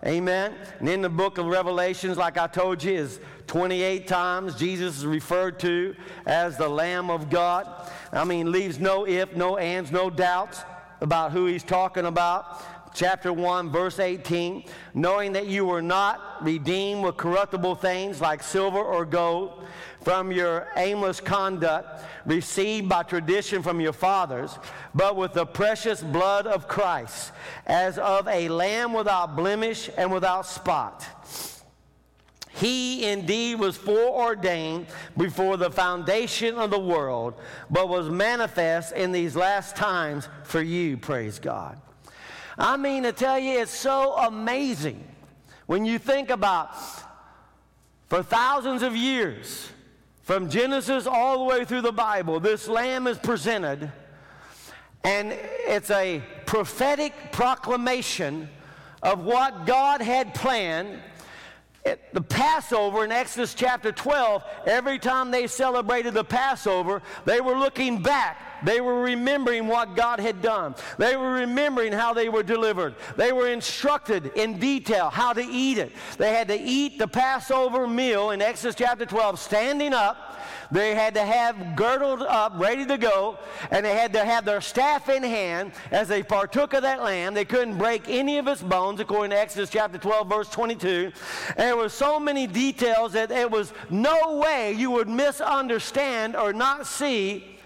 Amen. And in the book of Revelations, like I told you, is 28 times Jesus is referred to as the Lamb of God. I mean, leaves no if, no ands, no doubts about who he's talking about. Chapter 1, verse 18, knowing that you were not redeemed with corruptible things like silver or gold from your aimless conduct received by tradition from your fathers, but with the precious blood of Christ, as of a lamb without blemish and without spot. He indeed was foreordained before the foundation of the world, but was manifest in these last times for you, praise God. I mean, to tell you, it's so amazing when you think about for thousands of years, from Genesis all the way through the Bible, this lamb is presented, and it's a prophetic proclamation of what God had planned. At the Passover in Exodus chapter 12, every time they celebrated the Passover, they were looking back they were remembering what God had done. They were remembering how they were delivered. They were instructed in detail how to eat it. They had to eat the Passover meal in Exodus chapter 12 standing up. They had to have girdled up, ready to go, and they had to have their staff in hand as they partook of that lamb. They couldn't break any of its bones, according to Exodus chapter 12, verse 22. And there were so many details that there was no way you would misunderstand or not see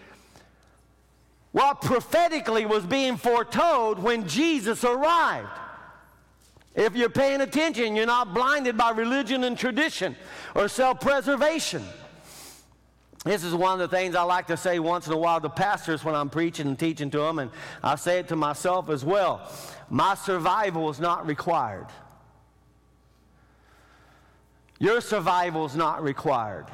what prophetically was being foretold when Jesus arrived. If you're paying attention, you're not blinded by religion and tradition or self preservation. This is one of the things I like to say once in a while to pastors when I'm preaching and teaching to them, and I say it to myself as well. My survival is not required. Your survival is not required.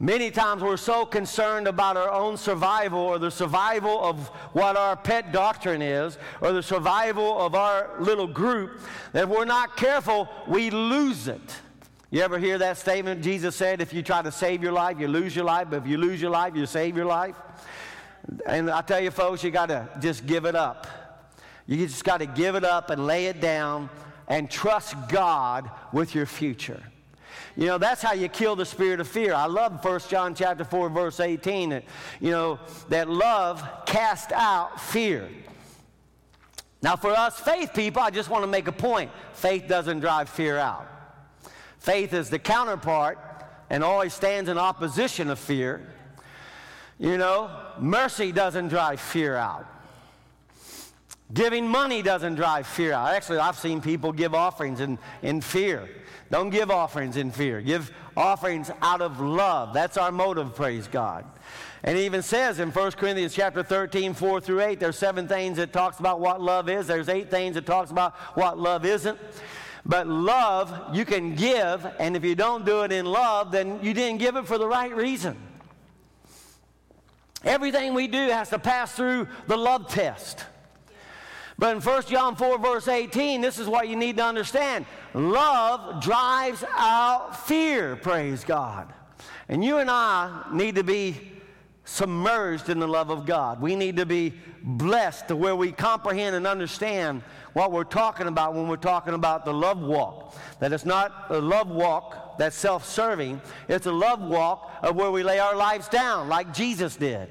Many times we're so concerned about our own survival or the survival of what our pet doctrine is or the survival of our little group that if we're not careful, we lose it. You ever hear that statement? Jesus said, if you try to save your life, you lose your life, but if you lose your life, you save your life. And I tell you, folks, you got to just give it up. You just got to give it up and lay it down and trust God with your future. You know, that's how you kill the spirit of fear. I love 1 John chapter 4, verse 18, that, you know, that love cast out fear. Now, for us faith people, I just want to make a point. Faith doesn't drive fear out. Faith is the counterpart and always stands in opposition of fear. You know, mercy doesn't drive fear out. Giving money doesn't drive fear out. Actually, I've seen people give offerings in, in fear. Don't give offerings in fear. Give offerings out of love. That's our motive, praise God. And it even says in 1 Corinthians chapter 13, 4 through 8, there's seven things that talks about what love is. There's eight things that talks about what love isn't. But love, you can give, and if you don't do it in love, then you didn't give it for the right reason. Everything we do has to pass through the love test. But in 1 John 4, verse 18, this is what you need to understand love drives out fear, praise God. And you and I need to be submerged in the love of God. We need to be blessed to where we comprehend and understand what we're talking about when we're talking about the love walk. That it's not a love walk that's self serving, it's a love walk of where we lay our lives down like Jesus did.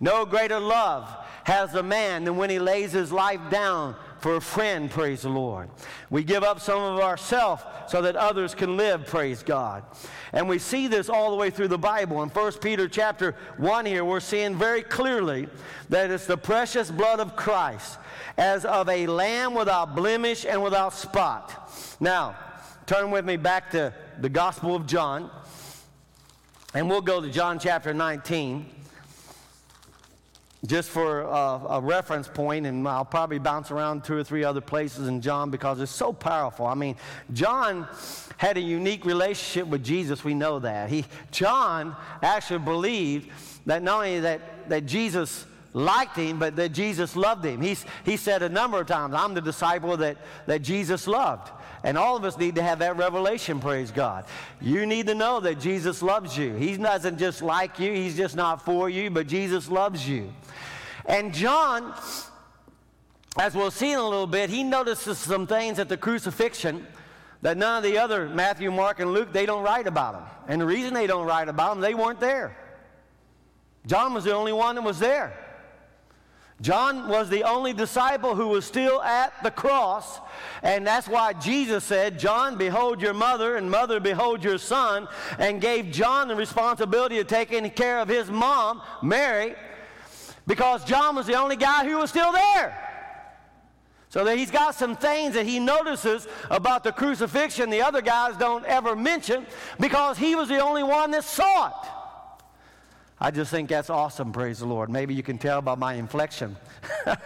No greater love has a man than when he lays his life down for a friend, praise the Lord. We give up some of ourselves so that others can live, praise God. And we see this all the way through the Bible. In 1 Peter chapter 1 here, we're seeing very clearly that it's the precious blood of Christ as of a lamb without blemish and without spot. Now, turn with me back to the Gospel of John, and we'll go to John chapter 19 just for a, a, reference point, and I'll probably bounce around two or three other places in John because it's so powerful. I mean, John had a unique relationship with Jesus. We know that. He, John actually believed that not only that, that Jesus liked him, but that Jesus loved him. He's, he said a number of times, I'm the disciple that, that Jesus loved. And all of us need to have that revelation, praise God. You need to know that Jesus loves you. He doesn't just like you, He's just not for you, but Jesus loves you. And John, as we'll see in a little bit, he notices some things at the crucifixion that none of the other Matthew, Mark, and Luke, they don't write about them. And the reason they don't write about them, they weren't there. John was the only one that was there. John was the only disciple who was still at the cross, and that's why Jesus said, John, behold your mother, and mother, behold your son, and gave John the responsibility of taking care of his mom, Mary, because John was the only guy who was still there. So that he's got some things that he notices about the crucifixion the other guys don't ever mention because he was the only one that saw it. I just think that's awesome, praise the Lord. Maybe you can tell by my inflection.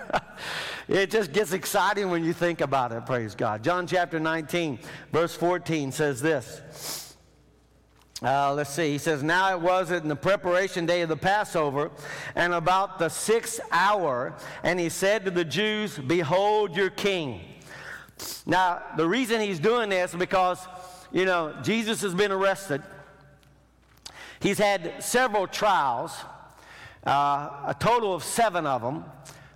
[LAUGHS] it just gets exciting when you think about it, praise God. John chapter 19, verse 14 says this. Uh, let's see. He says, Now it was in the preparation day of the Passover, and about the sixth hour, and he said to the Jews, Behold your king. Now, the reason he's doing this is because, you know, Jesus has been arrested. He's had several trials, uh, a total of seven of them,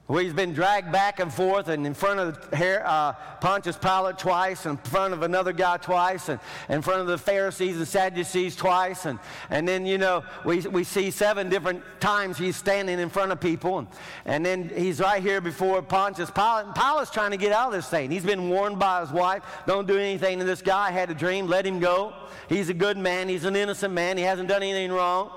where he's been dragged back and forth and in front of uh, Pontius Pilate twice, and in front of another guy twice, and in front of the Pharisees and Sadducees twice. And, and then, you know, we, we see seven different times he's standing in front of people. And, and then he's right here before Pontius Pilate. And Pilate's trying to get out of this thing. He's been warned by his wife don't do anything to this guy. I had a dream, let him go. He's a good man. He's an innocent man. He hasn't done anything wrong.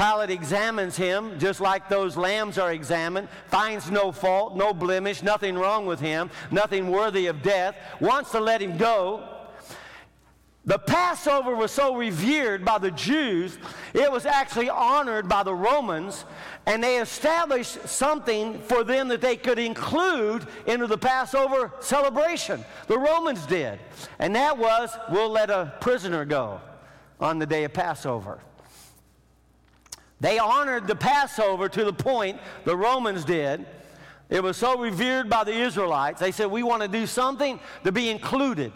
Pilate examines him just like those lambs are examined, finds no fault, no blemish, nothing wrong with him, nothing worthy of death, wants to let him go. The Passover was so revered by the Jews, it was actually honored by the Romans, and they established something for them that they could include into the Passover celebration. The Romans did. And that was we'll let a prisoner go on the day of Passover. They honored the Passover to the point the Romans did. It was so revered by the Israelites. They said, We want to do something to be included.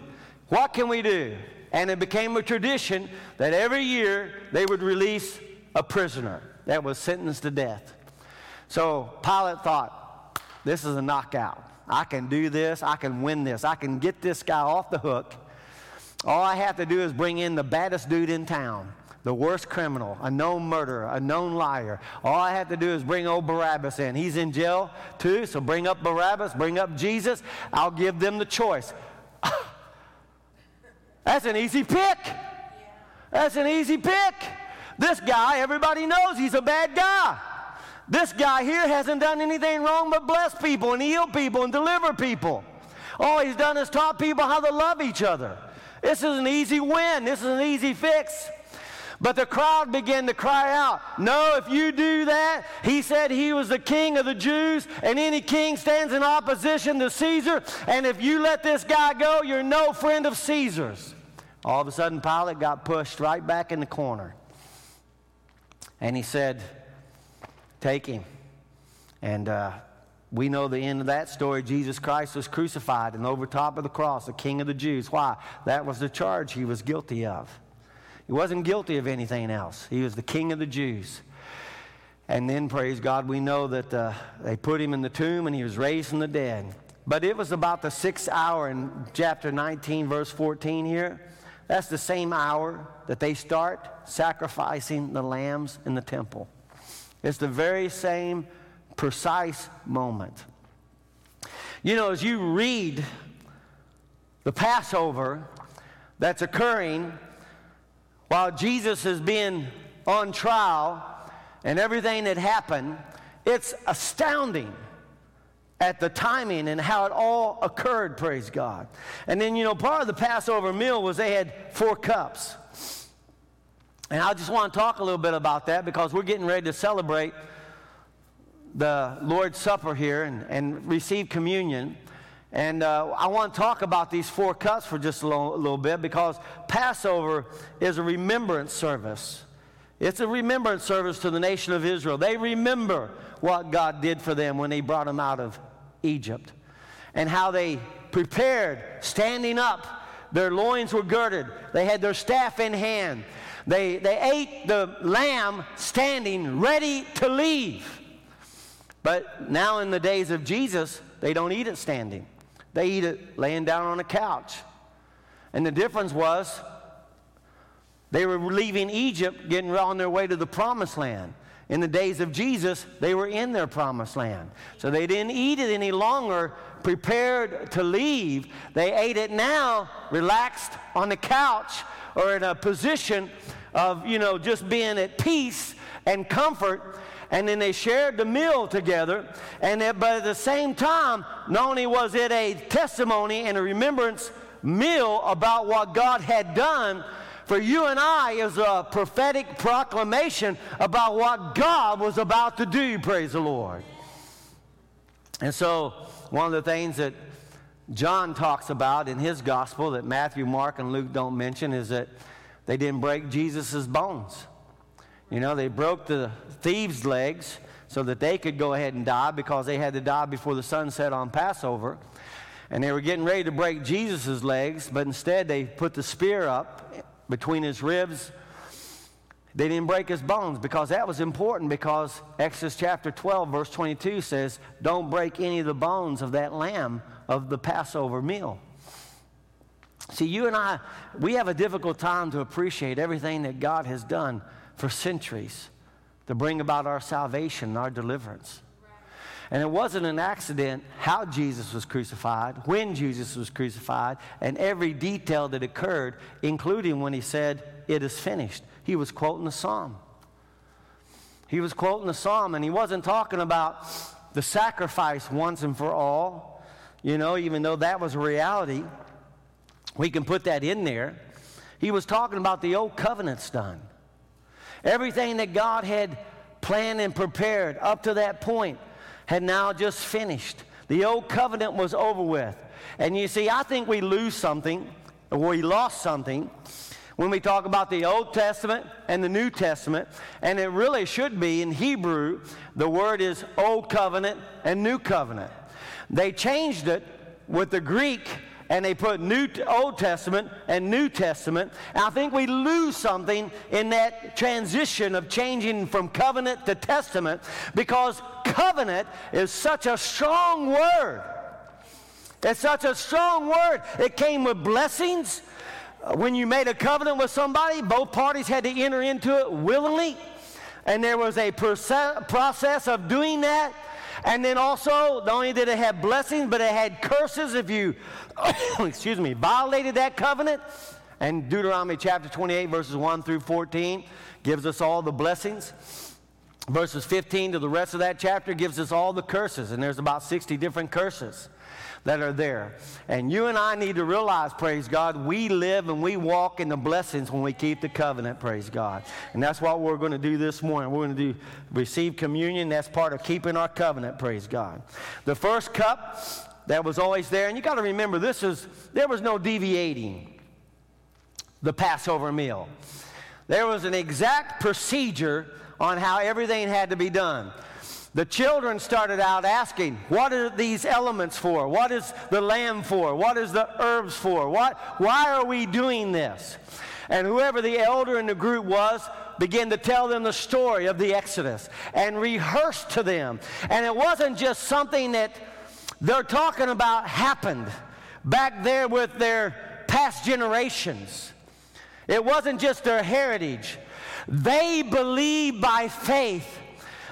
What can we do? And it became a tradition that every year they would release a prisoner that was sentenced to death. So Pilate thought, This is a knockout. I can do this. I can win this. I can get this guy off the hook. All I have to do is bring in the baddest dude in town the worst criminal, a known murderer, a known liar. All I have to do is bring old Barabbas in. He's in jail too, so bring up Barabbas, bring up Jesus. I'll give them the choice. [LAUGHS] That's an easy pick. That's an easy pick. This guy, everybody knows he's a bad guy. This guy here hasn't done anything wrong but bless people and heal people and deliver people. All he's done is taught people how to love each other. This is an easy win. This is an easy fix. But the crowd began to cry out, No, if you do that, he said he was the king of the Jews, and any king stands in opposition to Caesar, and if you let this guy go, you're no friend of Caesar's. All of a sudden, Pilate got pushed right back in the corner. And he said, Take him. And uh, we know the end of that story. Jesus Christ was crucified and over top of the cross, the king of the Jews. Why? That was the charge he was guilty of. He wasn't guilty of anything else. He was the king of the Jews. And then, praise God, we know that uh, they put him in the tomb and he was raised from the dead. But it was about the sixth hour in chapter 19, verse 14 here. That's the same hour that they start sacrificing the lambs in the temple. It's the very same precise moment. You know, as you read the Passover that's occurring while Jesus is being on trial and everything that happened, it's astounding at the timing and how it all occurred, praise God. And then, you know, part of the Passover meal was they had four cups. And I just want to talk a little bit about that because we're getting ready to celebrate the Lord's Supper here and, and receive communion. And uh, I want to talk about these four cups for just a little, little bit because Passover is a remembrance service. It's a remembrance service to the nation of Israel. They remember what God did for them when He brought them out of Egypt and how they prepared, standing up. Their loins were girded, they had their staff in hand. They, they ate the lamb standing, ready to leave. But now, in the days of Jesus, they don't eat it standing, they eat it laying down on a couch. And the difference was they were leaving Egypt, getting on their way to the promised land. In the days of Jesus, they were in their promised land. So they didn't eat it any longer, prepared to leave. They ate it now, relaxed on the couch or in a position of, you know, just being at peace and comfort. And then they shared the meal together. And but at the same time, not only was it a testimony and a remembrance meal about what God had done, for you and I is a prophetic proclamation about what God was about to do, praise the Lord. And so, one of the things that John talks about in his gospel that Matthew, Mark, and Luke don't mention is that they didn't break Jesus' bones. You know, they broke the thieves' legs so that they could go ahead and die because they had to die before the sun set on Passover. And they were getting ready to break Jesus' legs, but instead they put the spear up between his ribs. They didn't break his bones because that was important because Exodus chapter 12, verse 22 says, Don't break any of the bones of that lamb of the Passover meal. See, you and I, we have a difficult time to appreciate everything that God has done for centuries to bring about our salvation, and our deliverance. And it wasn't an accident how Jesus was crucified, when Jesus was crucified, and every detail that occurred, including when he said, It is finished. He was quoting the psalm. He was quoting the psalm, and he wasn't talking about the sacrifice once and for all, you know, even though that was a reality. We can put that in there. He was talking about the old covenants done. Everything that God had planned and prepared up to that point had now just finished. The old covenant was over with. And you see, I think we lose something, or we lost something, when we talk about the Old Testament and the New Testament. And it really should be in Hebrew, the word is Old Covenant and New Covenant. They changed it with the Greek and they put New Old Testament and New Testament. I think we lose something in that transition of changing from covenant to testament because covenant is such a strong word. It's such a strong word. It came with blessings. When you made a covenant with somebody, both parties had to enter into it willingly. And there was a process of doing that. And then also, not only did it have blessings, but it had curses if you, [COUGHS] excuse me, violated that covenant. And Deuteronomy chapter 28, verses 1 through 14, gives us all the blessings. Verses 15 to the rest of that chapter gives us all the curses, and there's about 60 different curses that are there. And you and I need to realize, praise God, we live and we walk in the blessings when we keep the covenant, praise God. And that's what we're going to do this morning. We're going to do receive communion. That's part of keeping our covenant, praise God. The first cup that was always there, and you got to remember this is there was no deviating the Passover meal. There was an exact procedure on how everything had to be done. The children started out asking, What are these elements for? What is the lamb for? What is the herbs for? What, why are we doing this? And whoever the elder in the group was began to tell them the story of the Exodus and rehearsed to them. And it wasn't just something that they're talking about happened back there with their past generations. It wasn't just their heritage. They believed by faith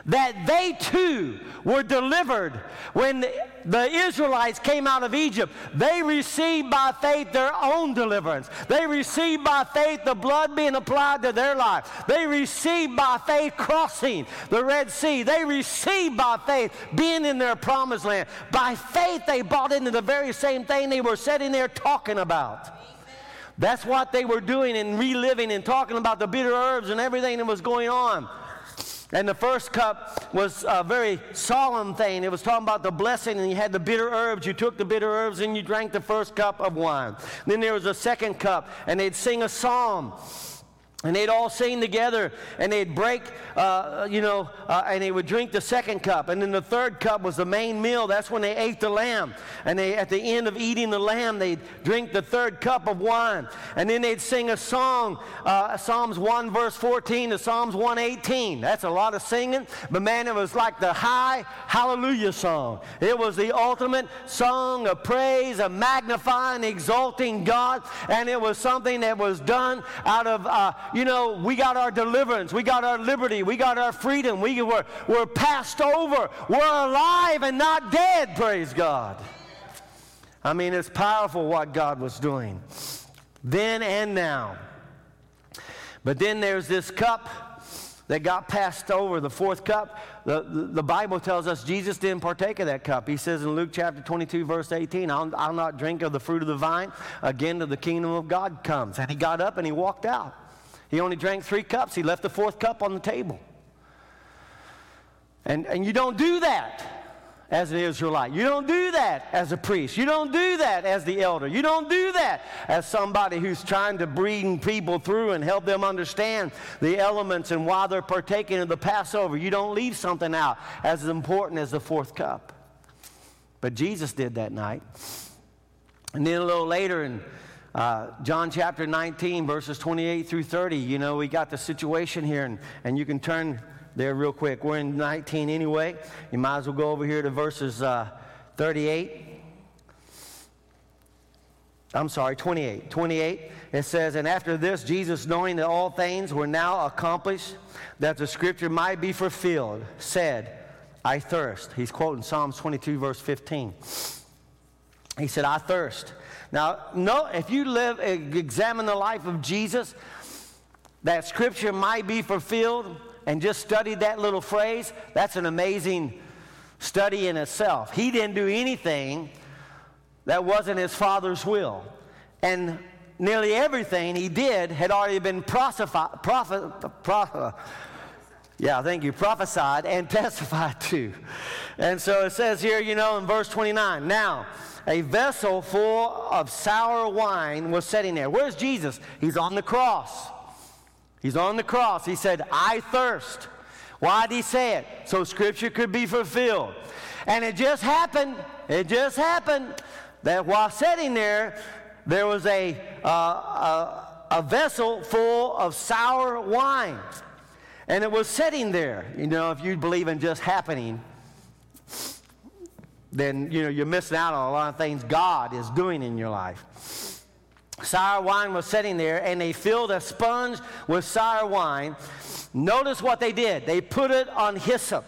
that they too were delivered when the Israelites came out of Egypt. They received by faith their own deliverance. They received by faith the blood being applied to their life. They received by faith crossing the Red Sea. They received by faith being in their promised land. By faith, they bought into the very same thing they were sitting there talking about. That's what they were doing and reliving and talking about the bitter herbs and everything that was going on. And the first cup was a very solemn thing. It was talking about the blessing, and you had the bitter herbs. You took the bitter herbs and you drank the first cup of wine. Then there was a second cup, and they'd sing a psalm. And they'd all sing together and they'd break, uh, you know, uh, and they would drink the second cup. And then the third cup was the main meal. That's when they ate the lamb. And they, at the end of eating the lamb, they'd drink the third cup of wine. And then they'd sing a song, uh, Psalms 1, verse 14 to Psalms 118. That's a lot of singing. But man, it was like the high hallelujah song. It was the ultimate song of praise, of magnifying, exalting God. And it was something that was done out of uh, you know, we got our deliverance, we got our liberty, we got our freedom, we were, we're passed over, we're alive and not dead, praise God. I mean, it's powerful what God was doing then and now. But then there's this cup that got passed over, the fourth cup. The, the, the, Bible tells us Jesus didn't partake of that cup. He says in Luke chapter 22, verse 18, I'll, I'll not drink of the fruit of the vine again till the kingdom of God comes. And he got up and he walked out. He only drank three cups. He left the fourth cup on the table. And, and you don't do that as an Israelite. You don't do that as a priest. You don't do that as the elder. You don't do that as somebody who's trying to bring people through and help them understand the elements and why they're partaking of the Passover. You don't leave something out as important as the fourth cup. But Jesus did that night. And then a little later in uh, John chapter 19, verses 28 through 30. You know, we got the situation here, and, and you can turn there real quick. We're in 19 anyway. You might as well go over here to verses uh, 38. I'm sorry, 28. 28, it says, And after this, Jesus, knowing that all things were now accomplished, that the scripture might be fulfilled, said, I thirst. He's quoting Psalms 22, verse 15. He said, I thirst. Now, no, if you live, eh, examine the life of Jesus, that scripture might be fulfilled, and just study that little phrase, that's an amazing study in itself. He didn't do anything that wasn't his Father's will. And nearly everything he did had already been prophesied, yeah, thank you, prophesied and [LAUGHS] testified to. And so it says here, you know, in verse 29, now, a vessel full of sour wine was sitting there. Where's Jesus? He's on the cross. He's on the cross. He said, I thirst. Why did he say it? So scripture could be fulfilled. And it just happened, it just happened that while sitting there, there was a, uh, a, a vessel full of sour wine. And it was sitting there. You know, if you believe in just happening, then you know you're missing out on a lot of things God is doing in your life. Sour wine was sitting there, and they filled a sponge with sour wine. Notice what they did. They put it on hyssop.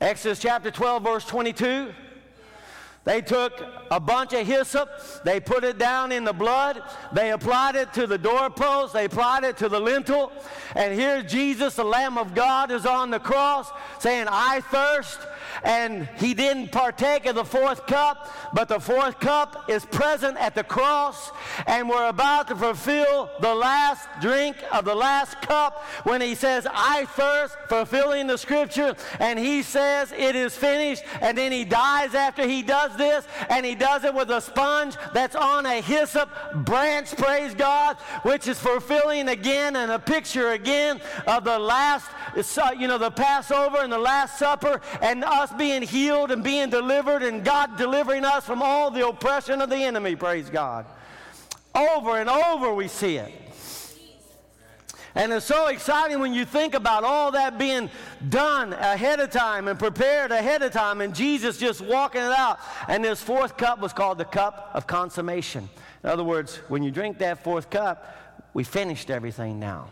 Exodus chapter 12, verse 22. They took a bunch of hyssop, they put it down in the blood, they applied it to the doorpost, they applied it to the lintel, and here Jesus, the Lamb of God, is on the cross saying, I thirst and he didn't partake of the fourth cup, but the fourth cup is present at the cross, and we're about to fulfill the last drink of the last cup when he says, I thirst, fulfilling the scripture, and he says, It is finished, and then he dies after he does this, and he does it with a sponge that's on a hyssop branch, praise God, which is fulfilling again and a picture again of the last, you know, the Passover and the Last Supper, and us being healed and being delivered and God delivering us from all the oppression of the enemy, praise God. Over and over we see it. And it's so exciting when you think about all that being done ahead of time and prepared ahead of time, and Jesus just walking it out. And this fourth cup was called the cup of consummation. In other words, when you drink that fourth cup, we finished everything now.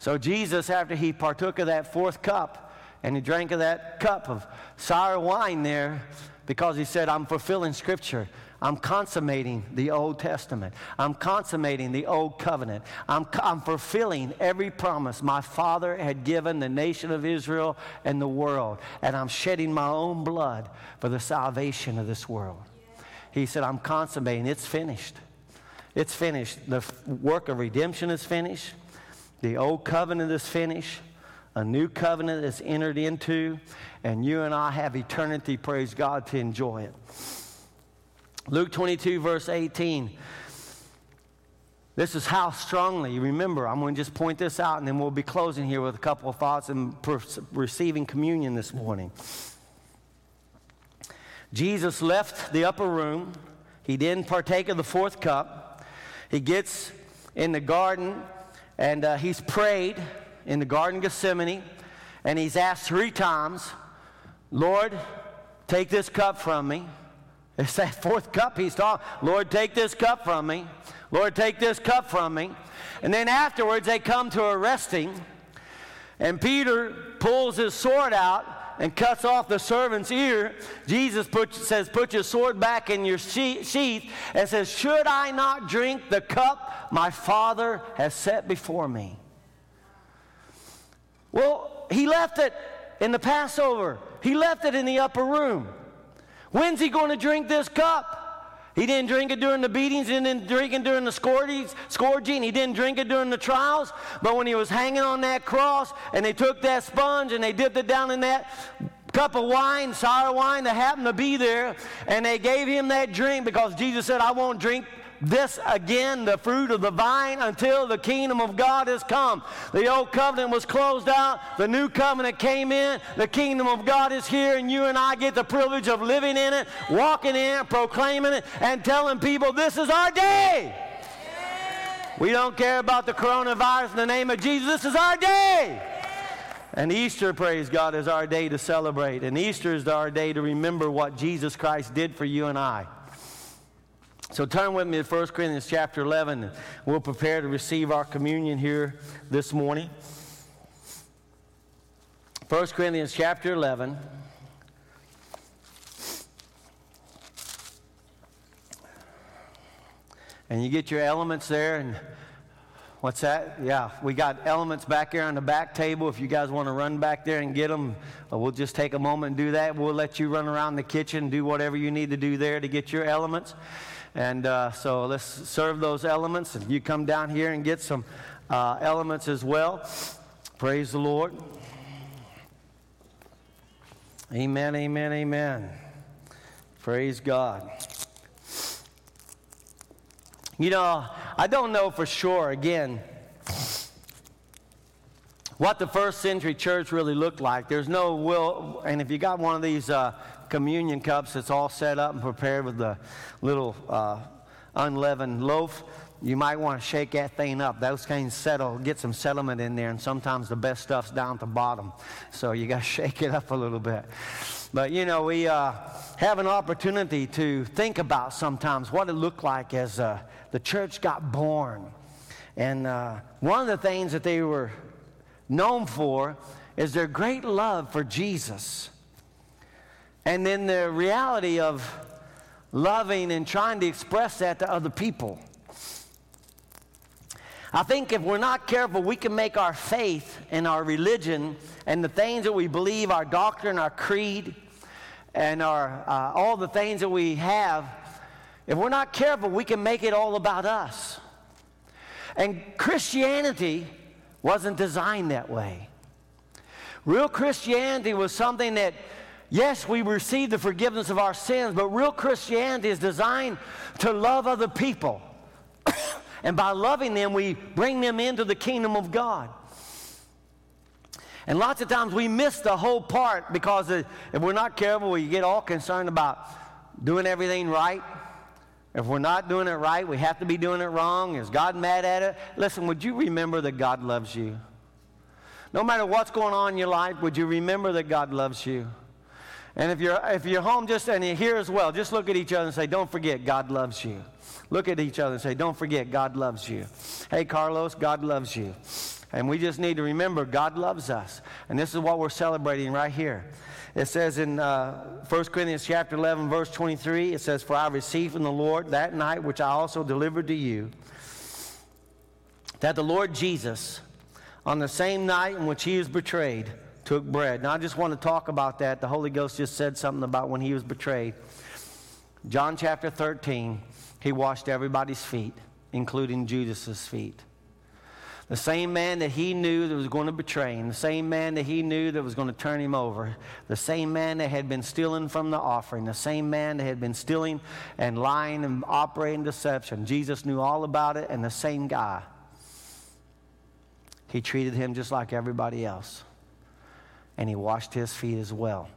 So Jesus, after he partook of that fourth cup, and he drank of that cup of sour wine there, because he said, I'm fulfilling Scripture. I'm consummating the Old Testament. I'm consummating the Old Covenant. I'm, I'm fulfilling every promise my Father had given the nation of Israel and the world. And I'm shedding my own blood for the salvation of this world. He said, I'm consummating. It's finished. It's finished. The work of redemption is finished. The Old Covenant is finished. A new covenant is entered into. And you and I have eternity, praise God, to enjoy it. Luke 22, verse 18. This is how strongly, remember, I'm going to just point this out and then we'll be closing here with a couple of thoughts and receiving communion this morning. Jesus left the upper room. He didn't partake of the fourth cup. He gets in the garden and uh, he's prayed in the Garden of Gethsemane and he's asked three times, Lord, take this cup from me. It's that fourth cup he's talking. Lord, take this cup from me. Lord, take this cup from me. And then afterwards, they come to arresting, and Peter pulls his sword out and cuts off the servant's ear. Jesus put, says, Put your sword back in your sheath, and says, Should I not drink the cup my Father has set before me? Well, he left it in the Passover, he left it in the upper room. When's he going to drink this cup? He didn't drink it during the beatings, he didn't drink it during the scourging, he didn't drink it during the trials. But when he was hanging on that cross and they took that sponge and they dipped it down in that cup of wine, sour wine that happened to be there, and they gave him that drink because Jesus said, I won't drink this again, the fruit of the vine, until the kingdom of God has come. The old covenant was closed out, the new covenant came in, the kingdom of God is here, and you and I get the privilege of living in it, walking in it, proclaiming it, and telling people this is our day. We don't care about the coronavirus in the name of Jesus. This is our day. And Easter, praise God, is our day to celebrate. And Easter is our day to remember what Jesus Christ did for you and I. So turn with me to 1 Corinthians chapter 11. We'll prepare to receive our communion here this morning. 1 Corinthians chapter 11. And you get your elements there and what's that? Yeah, we got elements back here on the back table. If you guys want to run back there and get them, uh, we'll just take a moment and do that. We'll let you run around the kitchen, and do whatever you need to do there to get your elements. And uh, so let's serve those elements. And you come down here and get some uh, elements as well. Praise the Lord. Amen, amen, amen. Praise God. You know, I don't know for sure, again, what the first century church really looked like. There's no will, and if you got one of these uh, communion cups that's all set up and prepared with the little uh, unleavened loaf, you might want to shake that thing up. Those things settle, get some settlement in there, and sometimes the best stuff's down at the bottom. So you got to [LAUGHS] shake it up a little bit. But you know, we uh, have an opportunity to think about sometimes what it looked like as uh, the church got born. And uh, one of the things that they were known for is their great love for Jesus. And then the reality of loving and trying to express that to other people. I think if we're not careful, we can make our faith and our religion and the things that we believe, our doctrine, our creed, and our, uh, all the things that we have, if we're not careful, we can make it all about us. And Christianity wasn't designed that way. Real Christianity was something that Yes, we receive the forgiveness of our sins, but real Christianity is designed to love other people. [COUGHS] and by loving them, we bring them into the kingdom of God. And lots of times we miss the whole part because if we're not careful, we get all concerned about doing everything right, If we're not doing it right, we have to be doing it wrong. Is God mad at it? Listen, would you remember that God loves you? No matter what's going on in your life, would you remember that God loves you? And if you're, if you're home just and you're here as well, just look at each other and say, Don't forget, God loves you. Look at each other and say, Don't forget, God loves you. Hey, Carlos, God loves you. And we just need to remember God loves us. And this is what we're celebrating right here. It says in uh, 1 Corinthians chapter 11, verse 23, it says, For I received from the Lord that night which I also delivered to you, that the Lord Jesus, on the same night in which he was betrayed, took bread. Now, I just want to talk about that. The Holy Ghost just said something about when he was betrayed. John chapter 13, he washed everybody's feet, including Judas's feet. The same man that he knew that was going to betray him, the same man that he knew that was going to turn him over, the same man that had been stealing from the offering, the same man that had been stealing and lying and operating deception. Jesus knew all about it, and the same guy. He treated him just like everybody else, and he washed his feet as well.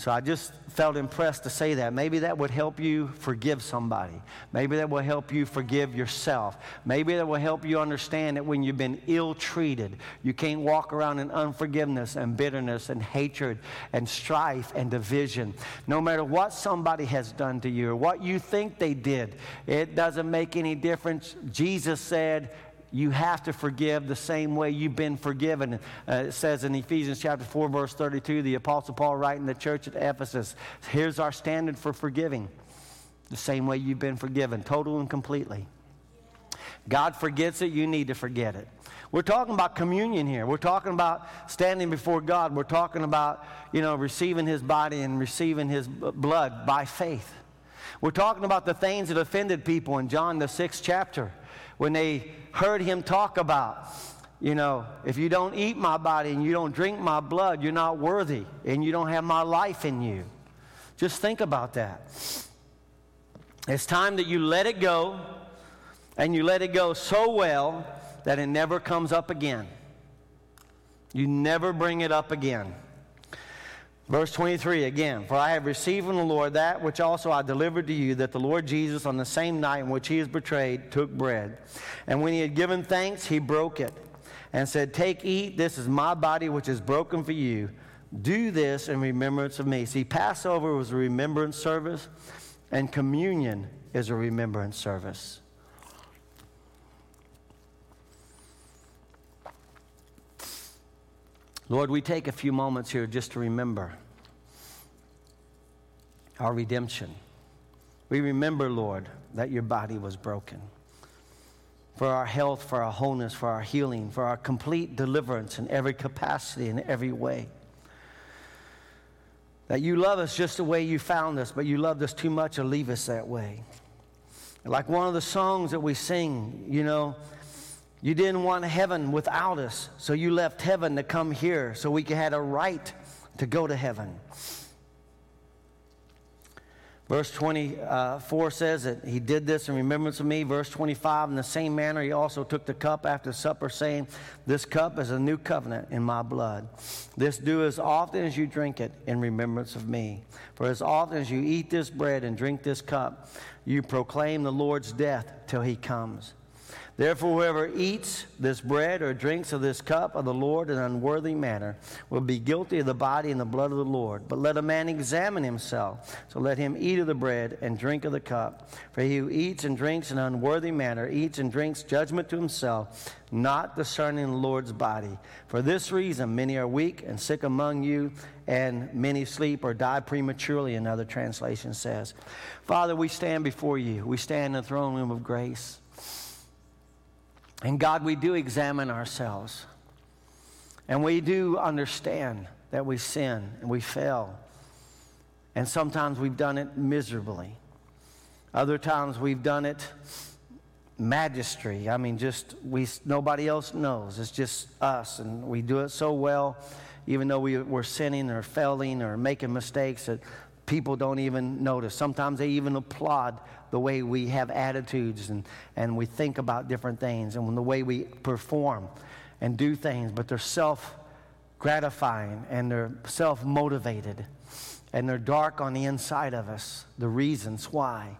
So I just felt impressed to say that. Maybe that would help you forgive somebody. Maybe that will help you forgive yourself. Maybe that will help you understand that when you've been ill treated, you can't walk around in unforgiveness and bitterness and hatred and strife and division. No matter what somebody has done to you or what you think they did, it doesn't make any difference. Jesus said, you have to forgive the same way you've been forgiven. Uh, it says in Ephesians chapter 4, verse 32, the Apostle Paul writing the church at Ephesus, here's our standard for forgiving the same way you've been forgiven, total and completely. God forgets it, you need to forget it. We're talking about communion here. We're talking about standing before God. We're talking about, you know, receiving his body and receiving his blood by faith. We're talking about the things that offended people in John the sixth chapter when they heard him talk about, you know, if you don't eat my body and you don't drink my blood, you're not worthy and you don't have my life in you. Just think about that. It's time that you let it go and you let it go so well that it never comes up again. You never bring it up again. Verse 23 again, for I have received from the Lord that which also I delivered to you, that the Lord Jesus, on the same night in which he is betrayed, took bread. And when he had given thanks, he broke it and said, Take, eat, this is my body which is broken for you. Do this in remembrance of me. See, Passover was a remembrance service, and communion is a remembrance service. Lord, we take a few moments here just to remember our redemption. We remember, Lord, that your body was broken for our health, for our wholeness, for our healing, for our complete deliverance in every capacity, in every way. That you love us just the way you found us, but you loved us too much to leave us that way. Like one of the songs that we sing, you know, you didn't want heaven without us, so you left heaven to come here so we could have a right to go to heaven. Verse 24 says that he did this in remembrance of me. Verse 25, in the same manner, he also took the cup after supper, saying, This cup is a new covenant in my blood. This do as often as you drink it in remembrance of me. For as often as you eat this bread and drink this cup, you proclaim the Lord's death till he comes. Therefore, whoever eats this bread or drinks of this cup of the Lord in an unworthy manner will be guilty of the body and the blood of the Lord. But let a man examine himself. So let him eat of the bread and drink of the cup. For he who eats and drinks in an unworthy manner eats and drinks judgment to himself, not discerning the Lord's body. For this reason, many are weak and sick among you, and many sleep or die prematurely, another translation says. Father, we stand before you. We stand in the throne room of grace. And God, we do examine ourselves. And we do understand that we sin and we fail. And sometimes we've done it miserably. Other times we've done it magistry. I mean, just we nobody else knows. It's just us, and we do it so well, even though we, we're sinning or failing or making mistakes that people don't even notice. Sometimes they even applaud the way we have attitudes and, and we think about different things and the way we perform and do things, but they're self gratifying and they're self motivated and they're dark on the inside of us, the reasons why.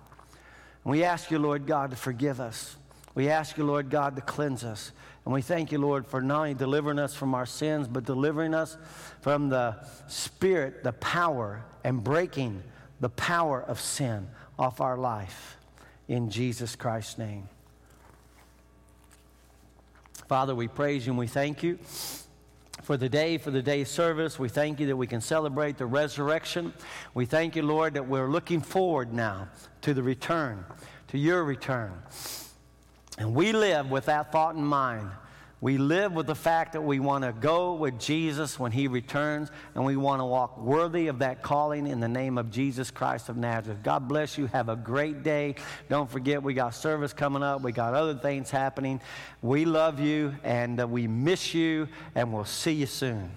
And we ask you, Lord God, to forgive us. We ask you, Lord God, to cleanse us. And we thank you, Lord, for not only delivering us from our sins, but delivering us from the spirit, the power, and breaking the power of sin off our life. In Jesus Christ's name. Father, we praise you and we thank you for the day, for the day's service. We thank you that we can celebrate the resurrection. We thank you, Lord, that we're looking forward now to the return, to your return. And we live with that thought in mind. We live with the fact that we want to go with Jesus when he returns, and we want to walk worthy of that calling in the name of Jesus Christ of Nazareth. God bless you. Have a great day. Don't forget, we got service coming up, we got other things happening. We love you, and uh, we miss you, and we'll see you soon.